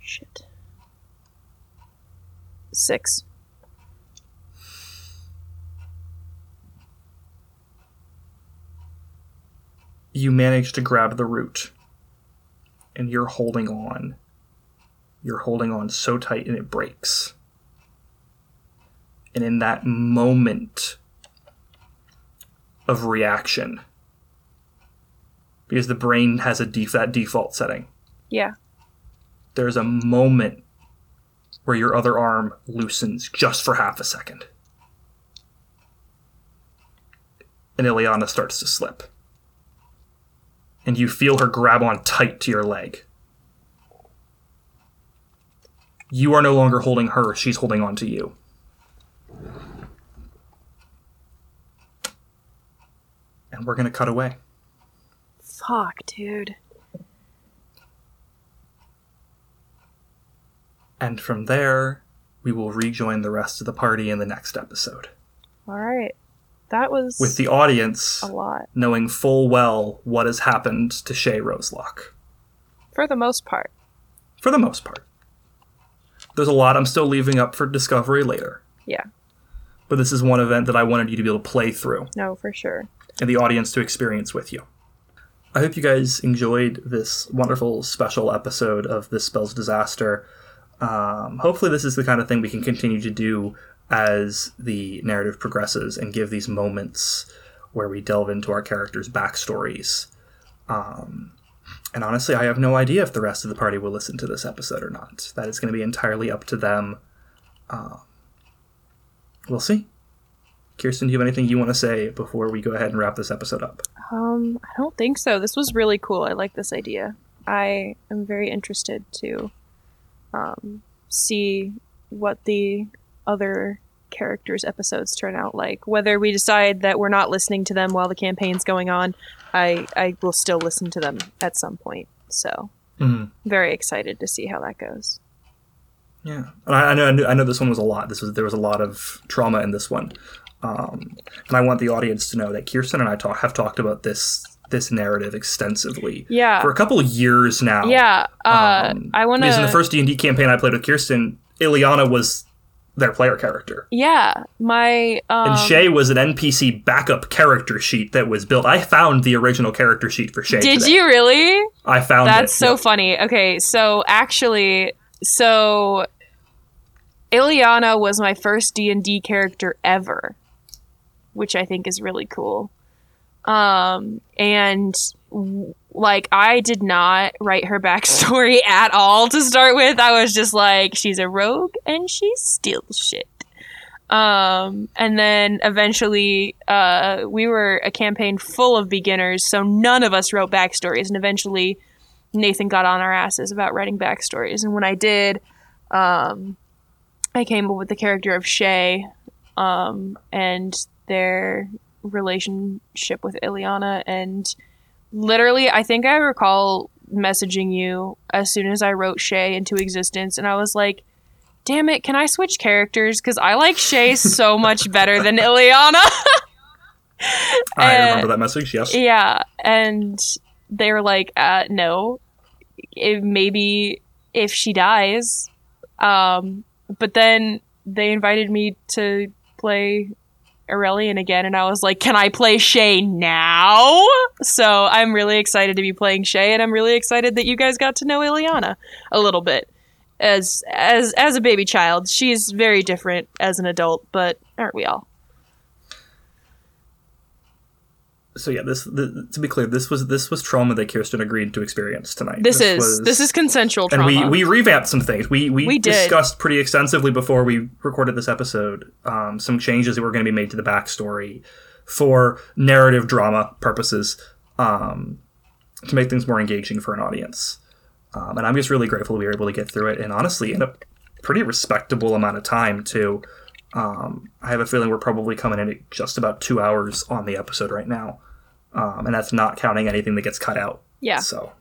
Shit. Six. You manage to grab the root and you're holding on. You're holding on so tight and it breaks. And in that moment of reaction because the brain has a def- that default setting. Yeah. there's a moment where your other arm loosens just for half a second. And Ileana starts to slip and you feel her grab on tight to your leg. You are no longer holding her, she's holding on to you. And we're to cut away. Fuck, dude. And from there, we will rejoin the rest of the party in the next episode. All right. That was With the audience a lot knowing full well what has happened to Shay Roselock. for the most part. For the most part. There's a lot I'm still leaving up for discovery later. Yeah. But this is one event that I wanted you to be able to play through. No, for sure. and the audience to experience with you. I hope you guys enjoyed this wonderful special episode of This Spell's Disaster. Um, hopefully, this is the kind of thing we can continue to do as the narrative progresses and give these moments where we delve into our characters' backstories. Um, and honestly, I have no idea if the rest of the party will listen to this episode or not. That is going to be entirely up to them. Um, we'll see. Kirsten, do you have anything you want to say before we go ahead and wrap this episode up? Um, I don't think so. This was really cool. I like this idea. I am very interested to um, see what the other characters' episodes turn out like. Whether we decide that we're not listening to them while the campaign's going on, I I will still listen to them at some point. So, Mhm. very excited to see how that goes. Yeah, and I, I know I knew, I know this one was a lot. This was there was a lot of trauma in this one, um, and I want the audience to know that Kirsten and I talk, have talked about this this narrative extensively Yeah. for a couple of years now. Yeah, uh, Um, I want Because in the first D and D campaign I played with Kirsten, Ileana was their player character, Yeah, my um, and Shay was an NPC backup character sheet that was built. I found the original character sheet for Shay. Did today. you really? I found That's it. so Yep. funny. Okay, so actually, so Ileana was my first D and D character ever, which I think is really cool. Um, and like I did not write her backstory at all to start with. I was just like, she's a rogue and she steals shit. Um, and then eventually, uh, we were a campaign full of beginners, so none of us wrote backstories. And eventually, Nathan got on our asses about writing backstories. And when I did, um, I came up with the character of Shay, um, and their relationship with Ileana. And literally, I think I recall messaging you as soon as I wrote Shay into existence, and I was like, damn it, can I switch characters? Because I like Shay so much better than Ileana. I Uh, remember that message. Yes. yeah, and they were like, uh, no, it, maybe if she dies. Um, but then they invited me to play Irelion again, and I was like, can I play Shay now? So I'm really excited to be playing Shay, and I'm really excited that you guys got to know Ileana a little bit. As as as a baby child, she's very different as an adult, but aren't we all? So yeah, this the, to be clear, this was this was trauma that Kirsten agreed to experience tonight. This, is was- this is consensual and trauma. we we revamped some things. We we, We discussed pretty extensively before we recorded this episode um, some changes that were going to be made to the backstory for narrative drama purposes um, to make things more engaging for an audience. Um, and I'm just really grateful we were able to get through it, and honestly, in a pretty respectable amount of time too. Um, I have a feeling we're probably coming in at just about two hours on the episode right now, um, and that's not counting anything that gets cut out. yeah. So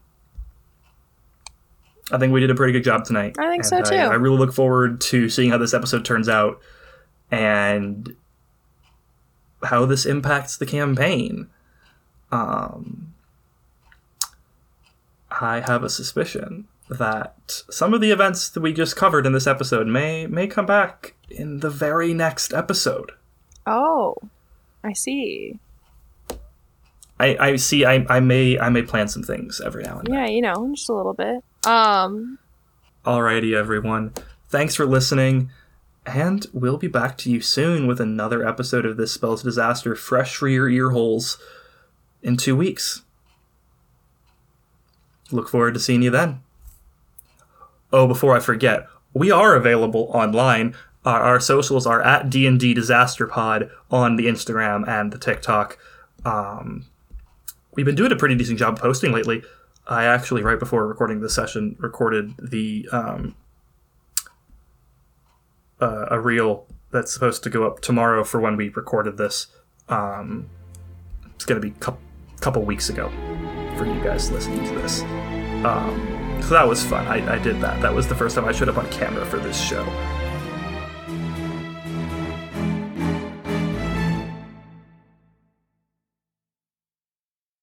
I think we did a pretty good job tonight. I think so, too. I, really look forward to seeing how this episode turns out and how this impacts the campaign. Um, I have a suspicion that some of the events that we just covered in this episode may may come back in the very next episode. Oh, I see. I, I see I, I may I may plan some things every now and then. Yeah, you know, just a little bit. Um, Alrighty, everyone. Thanks for listening, and we'll be back to you soon with another episode of This Spells Disaster, fresh for your ear holes, in two weeks. Look forward to seeing you then. Oh, before I forget, we are available online. Our, our socials are at D&D Disaster Pod on the Instagram and the TikTok. Um, we've been doing a pretty decent job posting lately. I actually, right before recording this session, recorded the um, uh, a reel that's supposed to go up tomorrow for when we recorded this. Um, it's going to be a couple, couple weeks ago for you guys listening to this. Um, so that was fun. I, I did that. That was the first time I showed up on camera for this show.